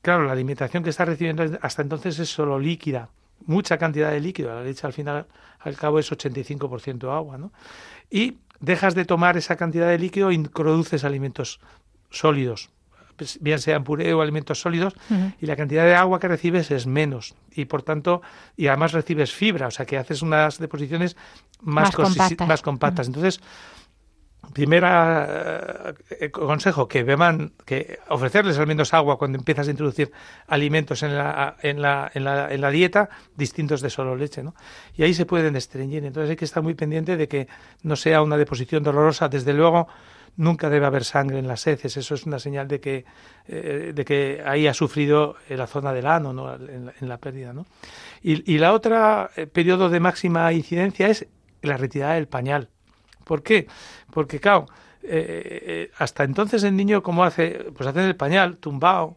claro, la alimentación que está recibiendo hasta entonces es solo líquida, mucha cantidad de líquido, la leche al final, al cabo es 85% agua, ¿no? Y dejas de tomar esa cantidad de líquido e introduces alimentos sólidos, pues, bien sean puré o alimentos sólidos, y la cantidad de agua que recibes es menos. Y por tanto, y además recibes fibra, o sea que haces unas deposiciones más, más compactas. Entonces, primera eh, consejo que beban que ofrecerles al menos agua cuando empiezas a introducir alimentos en la, en la, en la, en la dieta distintos de solo leche ¿no? y ahí se pueden estreñir entonces hay que estar muy pendiente de que no sea una deposición dolorosa desde luego nunca debe haber sangre en las heces. Eso es una señal de que, eh, de que ahí ha sufrido la zona del ano ¿no? en, la, pérdida. ¿no? Y, y la otra eh, periodo de máxima incidencia es la retirada del pañal. ¿Por qué? Porque, claro, eh, hasta entonces el niño, ¿cómo hace? Pues hace el pañal tumbado.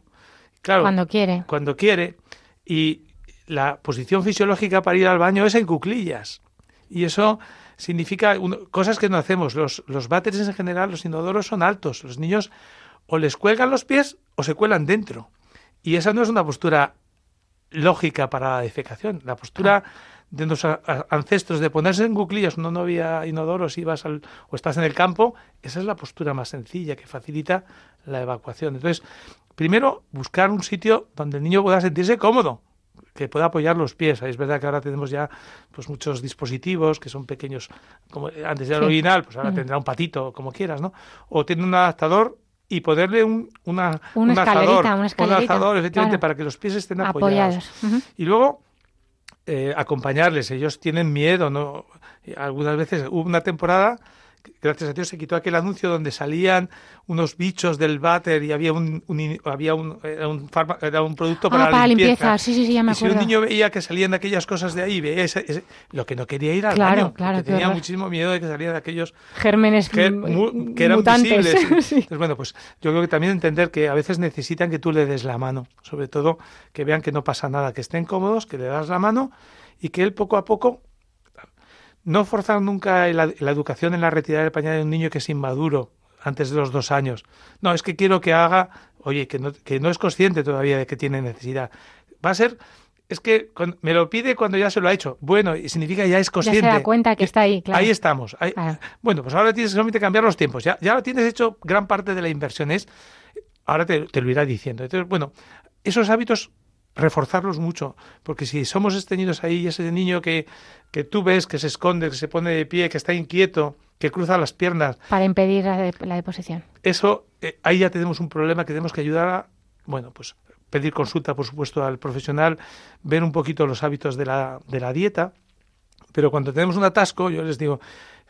Claro, cuando quiere. Cuando quiere. Y la posición fisiológica para ir al baño es en cuclillas. Y eso significa cosas que no hacemos. Los, los váteres en general, los inodoros son altos. Los niños o les cuelgan los pies o se cuelan dentro. Y esa no es una postura lógica para la defecación. La postura de nuestros ancestros de ponerse en cuclillas cuando no había inodoros ibas al, o estás en el campo, esa es la postura más sencilla que facilita la evacuación. Entonces, primero buscar un sitio donde el niño pueda sentirse cómodo que pueda apoyar los pies. Es verdad que ahora tenemos ya pues muchos dispositivos que son pequeños, como antes era el original, pues ahora tendrá un patito, como quieras, ¿no? O tiene un adaptador y ponerle un, una, un azador, un azador, efectivamente, para que los pies estén apoyados. Y luego eh, acompañarles. Ellos tienen miedo, ¿no? Algunas veces hubo una temporada gracias a Dios se quitó aquel anuncio donde salían unos bichos del váter y había un, había un era un, era un producto para, ah, la limpieza. Sí, sí, sí, ya me acuerdo. Y si un niño veía que salían de aquellas cosas de ahí, veía ese, lo que no quería ir al baño, que tenía muchísimo miedo de que salieran de aquellos gérmenes que, eran mutantes. visibles. Entonces, bueno, pues yo creo que también entender que a veces necesitan que tú le des la mano, sobre todo que vean que no pasa nada, que estén cómodos, que le das la mano y que él poco a poco no forzar nunca la, educación en la retirada del pañal de un niño que es inmaduro antes de los dos años. No, es que quiero que haga, oye, que no, que no es consciente todavía de que tiene necesidad. Va a ser, es que me lo pide cuando ya se lo ha hecho. Bueno, y significa ya es consciente. Ya se da cuenta que está ahí, claro. Ahí estamos. Bueno, pues ahora tienes solamente cambiar los tiempos. Ya, ya lo tienes hecho gran parte de la inversión. Es, ahora te, te lo irá diciendo. Entonces, bueno, esos hábitos reforzarlos mucho, porque si somos estreñidos ahí y ese niño que, que tú ves que se esconde, que se pone de pie, que está inquieto, que cruza las piernas. Para impedir la, deposición. Eso, eh, ahí ya tenemos un problema que tenemos que ayudar a, bueno, pues pedir consulta, por supuesto, al profesional, ver un poquito los hábitos de la, de la dieta, pero cuando tenemos un atasco, yo les digo,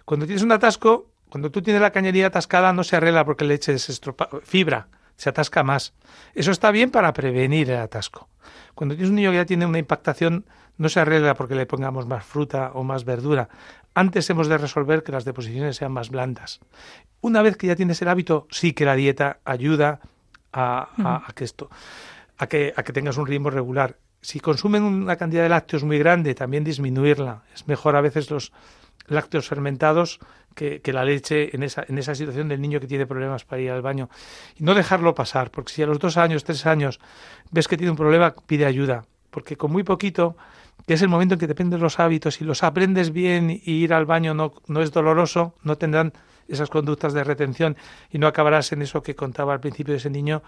cuando tienes un atasco, cuando tú tienes la cañería atascada no se arregla porque le eches fibra, se atasca más. Eso está bien para prevenir el atasco. Cuando tienes un niño que ya tiene una impactación, no se arregla porque le pongamos más fruta o más verdura. Antes hemos de resolver que las deposiciones sean más blandas. Una vez que ya tienes el hábito, sí que la dieta ayuda a, que esto, a que, a que tengas un ritmo regular. Si consumen una cantidad de lácteos muy grande, también disminuirla. Es mejor a veces los lácteos fermentados que, la leche en esa, en esa situación del niño que tiene problemas para ir al baño. Y no dejarlo pasar, porque si a los dos años, tres años ves que tiene un problema, pide ayuda, porque con muy poquito, que es el momento en que dependes los hábitos y los aprendes bien y ir al baño no, no es doloroso, no tendrán esas conductas de retención y no acabarás en eso que contaba al principio de ese niño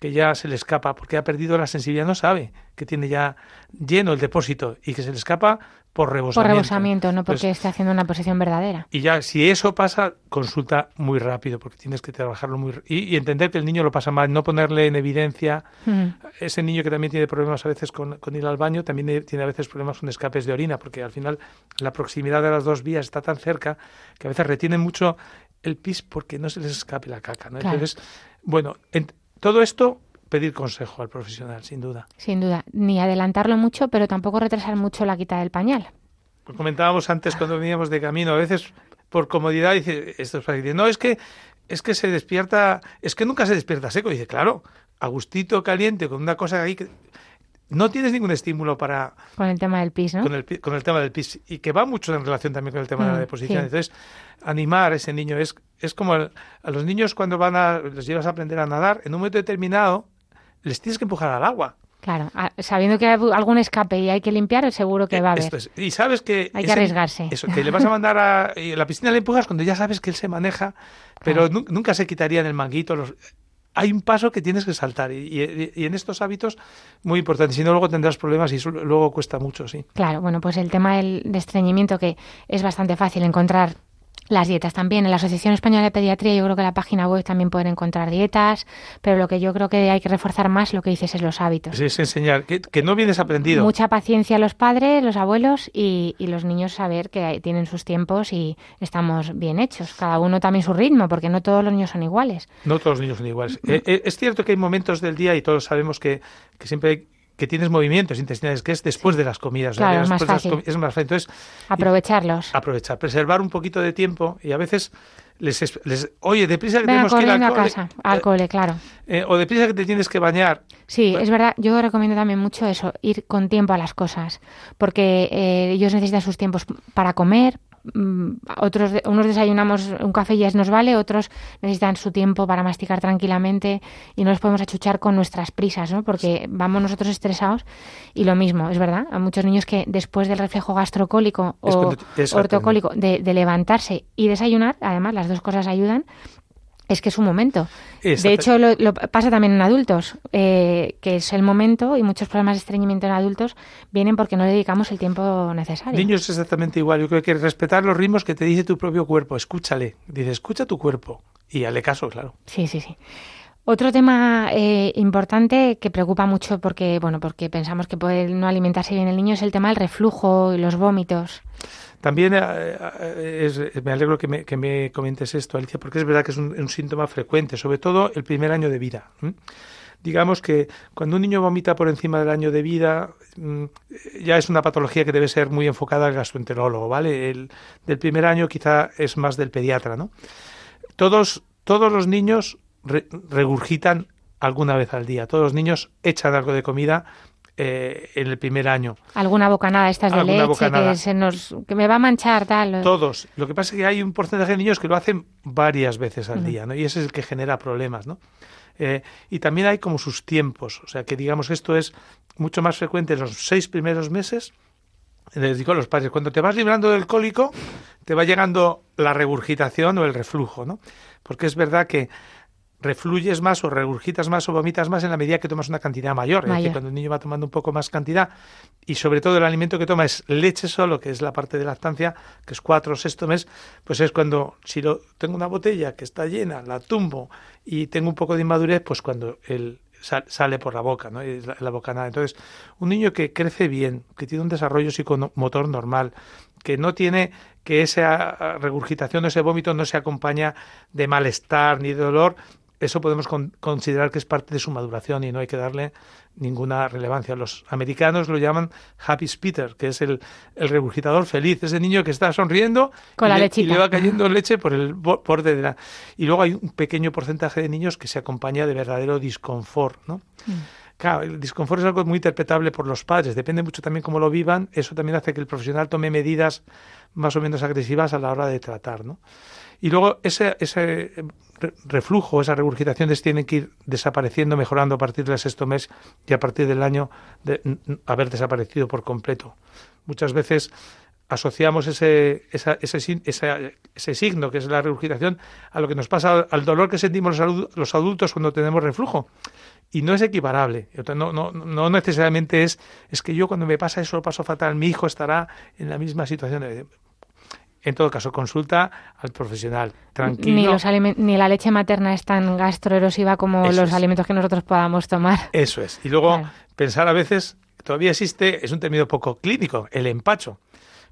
que ya se le escapa porque ha perdido la sensibilidad, no sabe que tiene ya lleno el depósito y que se le escapa por rebosamiento. Por rebosamiento, no porque esté haciendo una posición verdadera. Y ya, si eso pasa, consulta muy rápido porque tienes que trabajarlo muy y, y entender que el niño lo pasa mal, no ponerle en evidencia. Ese niño que también tiene problemas a veces con, con, ir al baño, también tiene a veces problemas con escapes de orina porque al final la proximidad de las dos vías está tan cerca que a veces retienen mucho el pis porque no se les escape la caca. ¿no? Entonces, bueno, todo esto pedir consejo al profesional, sin duda. Sin duda, ni adelantarlo mucho, pero tampoco retrasar mucho la quita del pañal. Pues comentábamos antes cuando veníamos de camino, a veces por comodidad dice, esto es fácil, no, es que es que se despierta, es que nunca se despierta seco, dice, claro, agustito caliente con una cosa ahí que no tienes ningún estímulo para... Con el tema del pis, ¿no? Con el, con el tema del pis. Y que va mucho en relación también con el tema de la mm, deposición. Entonces, animar a ese niño es, es como a los niños cuando van a, los llevas a aprender a nadar, en un momento determinado les tienes que empujar al agua. Claro, sabiendo que hay algún escape y hay que limpiar, seguro que va a haber. Y sabes que... Hay que arriesgarse. Eso, que le vas a mandar a... la piscina le empujas cuando ya sabes que él se maneja, pero nunca se quitaría en el manguito. Los, hay un paso que tienes que saltar y, en estos hábitos muy importante, si no luego tendrás problemas y eso luego cuesta mucho, sí. Claro, bueno, pues el tema del estreñimiento que es bastante fácil encontrar las dietas también. En la Asociación Española de Pediatría yo creo que en la página web también pueden encontrar dietas, pero lo que yo creo que hay que reforzar más, lo que dices, es los hábitos. Es enseñar, que, no vienes aprendido. Mucha paciencia a los padres, los abuelos y, los niños saber que tienen sus tiempos y estamos bien hechos. Cada uno también su ritmo, porque no todos los niños son iguales. No todos los niños son iguales. Eh, eh, es cierto que hay momentos del día, y todos sabemos que, que siempre hay que tienes movimientos intestinales, que es después de las comidas. Claro, es más las fácil. es más fácil. Entonces, Aprovecharlos. aprovechar, preservar un poquito de tiempo y a veces les, es- les oye, deprisa que Venga, tenemos que ir al corriendo a cole, casa, al cole, claro. eh, o deprisa que te tienes que bañar. Sí, Bueno. es verdad. Yo recomiendo también mucho eso, ir con tiempo a las cosas, porque eh, ellos necesitan sus tiempos para comer. Mm, Otros, unos desayunamos un café y ya nos vale, otros necesitan su tiempo para masticar tranquilamente y no les podemos achuchar con nuestras prisas, ¿no? Porque vamos nosotros estresados y lo mismo, es verdad. Hay muchos niños que después del reflejo gastrocólico o ortocólico de, de levantarse y desayunar, además las dos cosas ayudan, es que es un momento. De hecho, lo, lo pasa también en adultos, eh, que es el momento y muchos problemas de estreñimiento en adultos vienen porque no le dedicamos el tiempo necesario. Niños es exactamente igual. Yo creo que hay que respetar los ritmos que te dice tu propio cuerpo. Escúchale. Dice, escucha tu cuerpo. Y hazle caso, claro. Sí, sí, sí. Otro tema eh, importante que preocupa mucho porque, bueno, porque pensamos que puede no alimentarse bien el niño es el tema del reflujo y los vómitos. También eh, eh, es- me alegro que me, que me comentes esto, Alicia, porque es verdad que es un, síntoma frecuente, sobre todo el primer año de vida. Digamos que cuando un niño vomita por encima del año de vida, mm, ya es una patología que debe ser muy enfocada al gastroenterólogo, ¿vale? El del primer año quizá es más del pediatra, ¿no? Todos, todos los niños re- regurgitan alguna vez al día. Todos los niños echan algo de comida eh, en el primer año. Alguna bocanada estas de leche bocanada. que se nos que me va a manchar tal. Todos. Lo que pasa es que hay un porcentaje de niños que lo hacen varias veces al día, ¿no? Y ese es el que genera problemas, ¿no? Eh, y también hay como sus tiempos. O sea, que digamos esto es mucho más frecuente en los seis primeros meses. Les digo a los padres, cuando te vas librando del cólico, te va llegando la regurgitación o el reflujo, ¿no? Porque es verdad que refluyes más o regurgitas más o vomitas más en la medida que tomas una cantidad mayor. Es decir, cuando el niño va tomando un poco más cantidad y sobre todo el alimento que toma es leche solo, que es la parte de lactancia, que es cuatro o sexto mes, pues es cuando, si lo, tengo una botella que está llena, la tumbo y tengo un poco de inmadurez, pues cuando el sal- sale por la boca, ¿no? Es la, la bocanada. Entonces, un niño que crece bien, que tiene un desarrollo psicomotor normal, que no tiene que esa regurgitación o ese vómito no se acompaña de malestar ni de dolor, eso podemos con- considerar que es parte de su maduración y no hay que darle ninguna relevancia. Los americanos lo llaman happy spiter, que es el, el regurgitador feliz, ese niño que está sonriendo Con y, la le, y lechita. le va cayendo leche por el bo- borde de la... Y luego hay un pequeño porcentaje de niños que se acompaña de verdadero disconfort, ¿no? Mm. Claro, el disconfort es algo muy interpretable por los padres, depende mucho también cómo lo vivan, eso también hace que el profesional tome medidas más o menos agresivas a la hora de tratar, ¿no? Y luego ese, ese re- reflujo, esas regurgitaciones tienen que ir desapareciendo, mejorando a partir del sexto mes y a partir del año de haber desaparecido por completo. Muchas veces asociamos ese, esa- ese, esa- signo, que es la regurgitación, a lo que nos pasa, al dolor que sentimos los adu- los adultos cuando tenemos reflujo. Y no es equiparable. No, no, no necesariamente es, es que yo cuando me pasa eso lo paso fatal, mi hijo estará en la misma situación. En todo caso, consulta al profesional. Tranquilo. Ni, los ni la leche materna es tan gastroerosiva como Eso los es. alimentos que nosotros podamos tomar. Eso es. Y luego Claro. pensar a veces, todavía existe, es un término poco clínico, el empacho.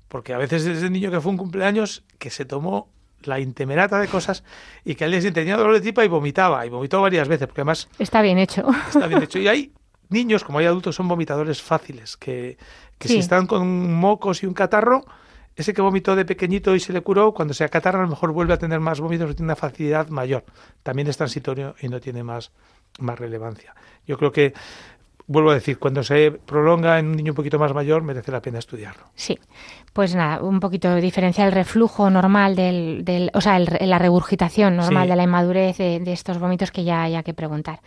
Porque a veces es el niño que fue un cumpleaños que se tomó la intemerata de cosas y que al día siguiente tenía dolor de tripa y vomitaba. Y vomitó varias veces, porque además Está bien hecho. está bien hecho. Y hay niños, como hay adultos, son vomitadores fáciles, que, que si están con mocos y un catarro, ese que vomitó de pequeñito y se le curó, cuando se acatarra a lo mejor vuelve a tener más vómitos y tiene una facilidad mayor. También es transitorio y no tiene más, más relevancia. Yo creo que, vuelvo a decir, cuando se prolonga en un niño un poquito más mayor, merece la pena estudiarlo. Sí, pues nada, un poquito diferenciar el reflujo normal del, del o sea, el- la regurgitación normal Sí. de la inmadurez de, de estos vómitos que ya hay que preguntar.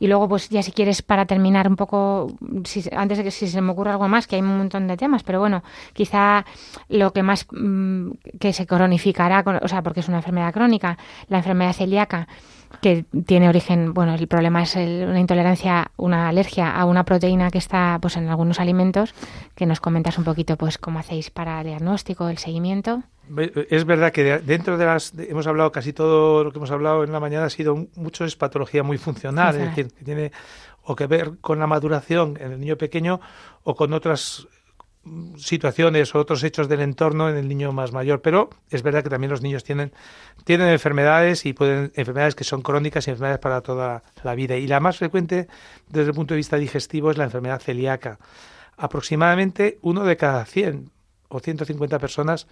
Y luego, pues ya si quieres para terminar un poco, si, antes de que si se me ocurre algo más, que hay un montón de temas, pero bueno, quizá lo que más mm, que se cronificará, con- o sea, porque es una enfermedad crónica, la enfermedad celíaca que tiene origen, bueno, el problema es el- una intolerancia, una alergia a una proteína que está pues en algunos alimentos, que nos comentas un poquito pues cómo hacéis para el diagnóstico, el seguimiento. Es verdad que de- dentro de las hemos hablado casi todo lo que hemos hablado en la mañana ha sido mucho es patología muy funcional, Funcional. es decir, que tiene o que ver con la maduración en el niño pequeño o con otras situaciones o otros hechos del entorno en el niño más mayor, pero es verdad que también los niños tienen, tienen enfermedades y pueden enfermedades que son crónicas y enfermedades para toda la vida. Y la más frecuente desde el punto de vista digestivo es la enfermedad celíaca. Aproximadamente uno de cada 100 o 150 personas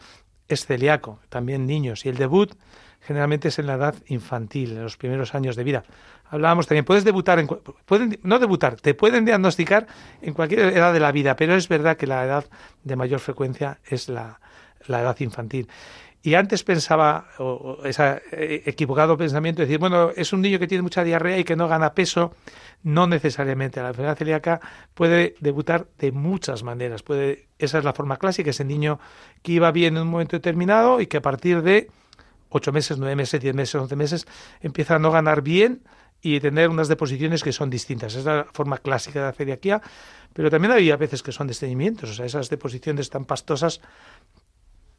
es celíaco, también niños. Y el debut generalmente es en la edad infantil, en los primeros años de vida. Hablábamos también, puedes debutar, en, pueden, no debutar, te pueden diagnosticar en cualquier edad de la vida, pero es verdad que la edad de mayor frecuencia es la, la edad infantil. Y antes pensaba, o, ese equivocado pensamiento, de decir, bueno, es un niño que tiene mucha diarrea y que no gana peso. No necesariamente. La enfermedad celíaca puede debutar de muchas maneras. Puede, esa es la forma clásica, ese niño que iba bien en un momento determinado y que a partir de ocho meses, nueve meses, diez meses, once meses, empieza a no ganar bien y tener unas deposiciones que son distintas. Es la forma clásica de la celiaquía, pero también hay veces que son desteñimientos, o sea, esas deposiciones tan pastosas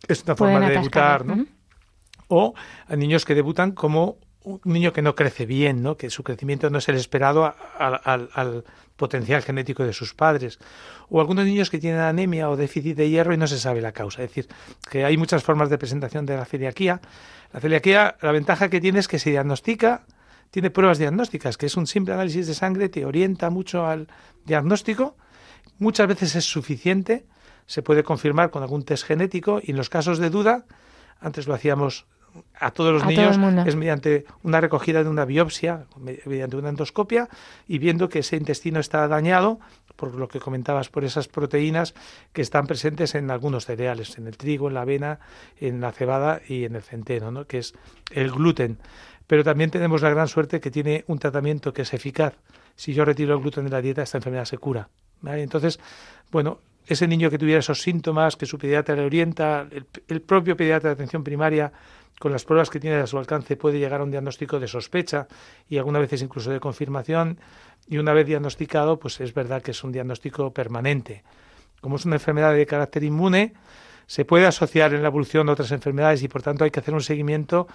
es una forma de debutar, ¿no? O a niños que debutan como un niño que no crece bien, ¿no? que su crecimiento no es el esperado al potencial genético de sus padres. O algunos niños que tienen anemia o déficit de hierro y no se sabe la causa. Es decir, que hay muchas formas de presentación de la celiaquía. La celiaquía, la ventaja que tiene es que se diagnostica, tiene pruebas diagnósticas, que es un simple análisis de sangre, te orienta mucho al diagnóstico. Muchas veces es suficiente, se puede confirmar con algún test genético y en los casos de duda, antes lo hacíamos a todos los niños es mediante una recogida de una biopsia, mediante una endoscopia y viendo que ese intestino está dañado por lo que comentabas por esas proteínas que están presentes en algunos cereales, en el trigo, en la avena, en la cebada y en el centeno, ¿no? que es el gluten. Pero también tenemos la gran suerte que tiene un tratamiento que es eficaz. Si yo retiro el gluten de la dieta, esta enfermedad se cura. Entonces, bueno, ese niño que tuviera esos síntomas, que su pediatra le orienta, el, propio pediatra de atención primaria, con las pruebas que tiene a su alcance, puede llegar a un diagnóstico de sospecha y algunas veces incluso de confirmación. Y una vez diagnosticado, pues es verdad que es un diagnóstico permanente. Como es una enfermedad de carácter inmune, se puede asociar en la evolución a otras enfermedades y por tanto hay que hacer un seguimiento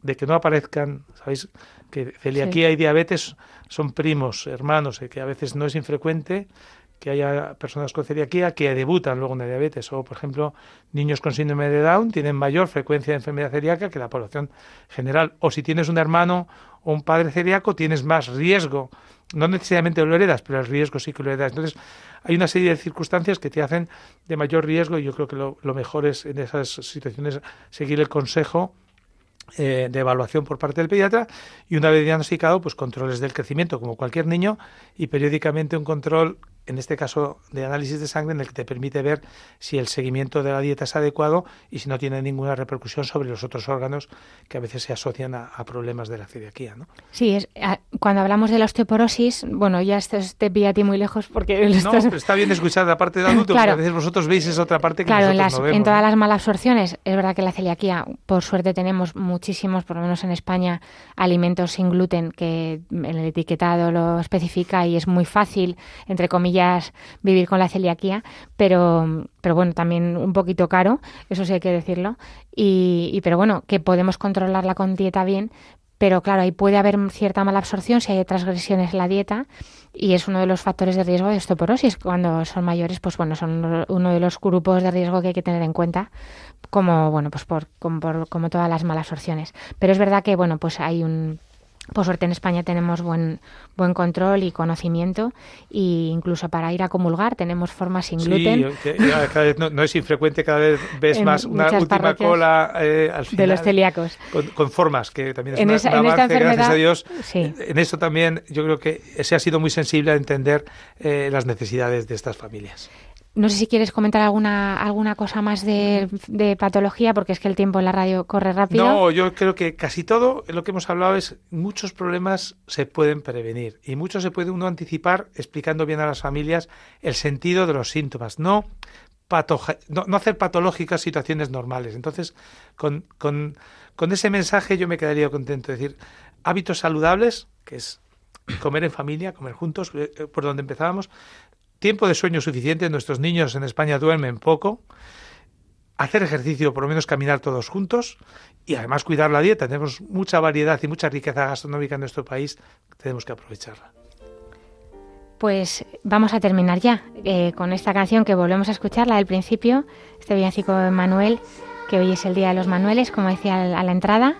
de que no aparezcan, sabéis que celiaquía y diabetes son primos, hermanos, eh, que a veces no es infrecuente que haya personas con celiaquía que debutan luego en la diabetes o, por ejemplo, niños con síndrome de Down tienen mayor frecuencia de enfermedad celíaca que la población general. O si tienes un hermano o un padre celíaco, tienes más riesgo. No necesariamente lo heredas, pero el riesgo sí que lo heredas. Entonces, hay una serie de circunstancias que te hacen de mayor riesgo y yo creo que lo, lo mejor es en esas situaciones seguir el consejo eh, de evaluación por parte del pediatra y una vez diagnosticado, pues controles del crecimiento como cualquier niño y periódicamente un control en este caso de análisis de sangre, en el que te permite ver si el seguimiento de la dieta es adecuado y si no tiene ninguna repercusión sobre los otros órganos que a veces se asocian a, problemas de la celiaquía. ¿no? Sí, es, cuando hablamos de la osteoporosis, bueno, ya esto te pilla a ti muy lejos porque... No, está bien escuchar la parte de adulto, porque a veces vosotros veis esa otra parte que claro, nosotros en, las, no vemos, en todas las malabsorciones, es verdad que la celiaquía, por suerte tenemos muchísimos, por lo menos en España, alimentos sin gluten que el etiquetado lo especifica y es muy fácil, entre comillas, vivir con la celiaquía, pero, pero bueno, también un poquito caro, eso sí hay que decirlo. Y, pero bueno, que podemos controlarla con dieta bien, pero claro, ahí puede haber cierta mala absorción si hay transgresiones en la dieta y es uno de los factores de riesgo de osteoporosis. Cuando son mayores, pues bueno, son uno de los grupos de riesgo que hay que tener en cuenta como, bueno, pues por, como, por, como todas las malas absorciones. Pero es verdad que, bueno, pues hay un por suerte en España tenemos buen buen control y conocimiento e incluso para ir a comulgar tenemos formas sin gluten. no, es infrecuente, cada vez ves más una última cola eh, al final, de los celíacos. Con, formas, que también es en esa, avance, gracias a Dios. En eso también yo creo que se ha sido muy sensible a entender eh, las necesidades de estas familias. No sé si quieres comentar alguna, alguna cosa más de, patología, porque es que el tiempo en la radio corre rápido. No, yo creo que casi todo lo que hemos hablado es muchos problemas se pueden prevenir y muchos se puede uno anticipar explicando bien a las familias el sentido de los síntomas, no, no, hacer patológicas situaciones normales. Entonces, con, con, con ese mensaje yo me quedaría contento. Es decir, hábitos saludables, que es comer en familia, comer juntos, eh, por donde empezábamos, tiempo de sueño suficiente, nuestros niños en España duermen poco, hacer ejercicio, por lo menos caminar todos juntos y además cuidar la dieta. Tenemos mucha variedad y mucha riqueza gastronómica en nuestro país, tenemos que aprovecharla. pues vamos a terminar ya eh, con esta canción que volvemos a escuchar, la del principio, este villancico de Manuel, que hoy es el Día de los Manueles, como decía a la entrada.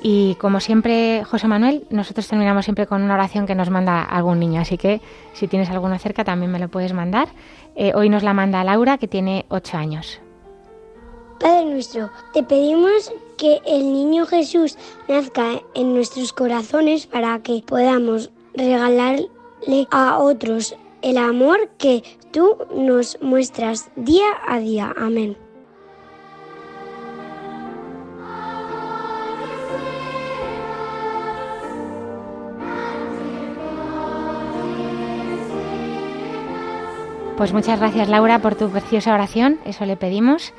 Y como siempre, José Manuel, nosotros terminamos siempre con una oración que nos manda algún niño, así que si tienes alguno cerca también me lo puedes mandar. Eh, hoy nos la manda Laura, que tiene ocho años. Padre nuestro, te pedimos que el niño Jesús nazca en nuestros corazones para que podamos regalarle a otros el amor que tú nos muestras día a día. Amén. Pues muchas gracias Laura por tu preciosa oración, eso le pedimos.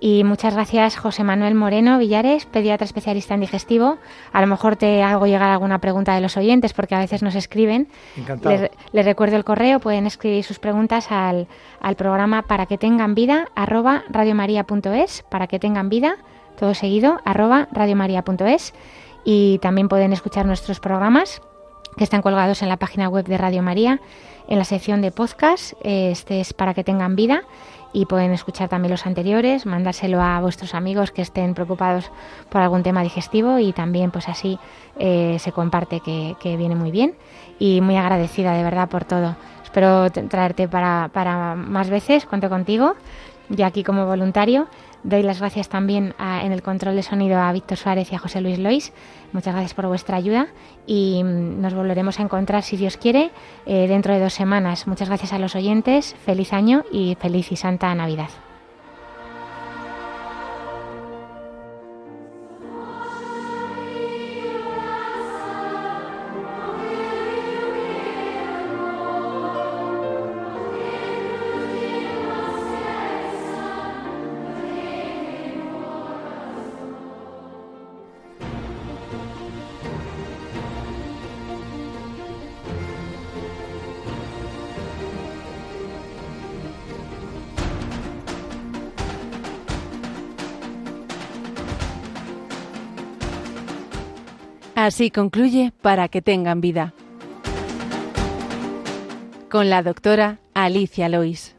Y muchas gracias José Manuel Moreno Villares, pediatra especialista en digestivo. A lo mejor te hago llegar alguna pregunta de los oyentes porque a veces nos escriben. Encantado. Les, recuerdo el correo, pueden escribir sus preguntas al, al programa para que tengan vida arroba radiomaria.es, para que tengan vida, todo seguido, arroba radiomaria.es. Y también pueden escuchar nuestros programas que están colgados en la página web de Radio María en la sección de podcast. Este es para que tengan vida y pueden escuchar también los anteriores, mandárselo a vuestros amigos que estén preocupados por algún tema digestivo y también pues así eh, se comparte que, que, viene muy bien y muy agradecida de verdad por todo. Espero traerte para, para más veces, cuento contigo, ya aquí como voluntario Doy las gracias también en el control de sonido a Víctor Suárez y a José Luis Lois. Muchas gracias por vuestra ayuda y mm, nos volveremos a encontrar, si Dios quiere, eh, dentro de dos semanas. Muchas gracias a los oyentes, feliz año y feliz y santa Navidad. Así concluye Para que tengan vida. Con la doctora Alicia Lois.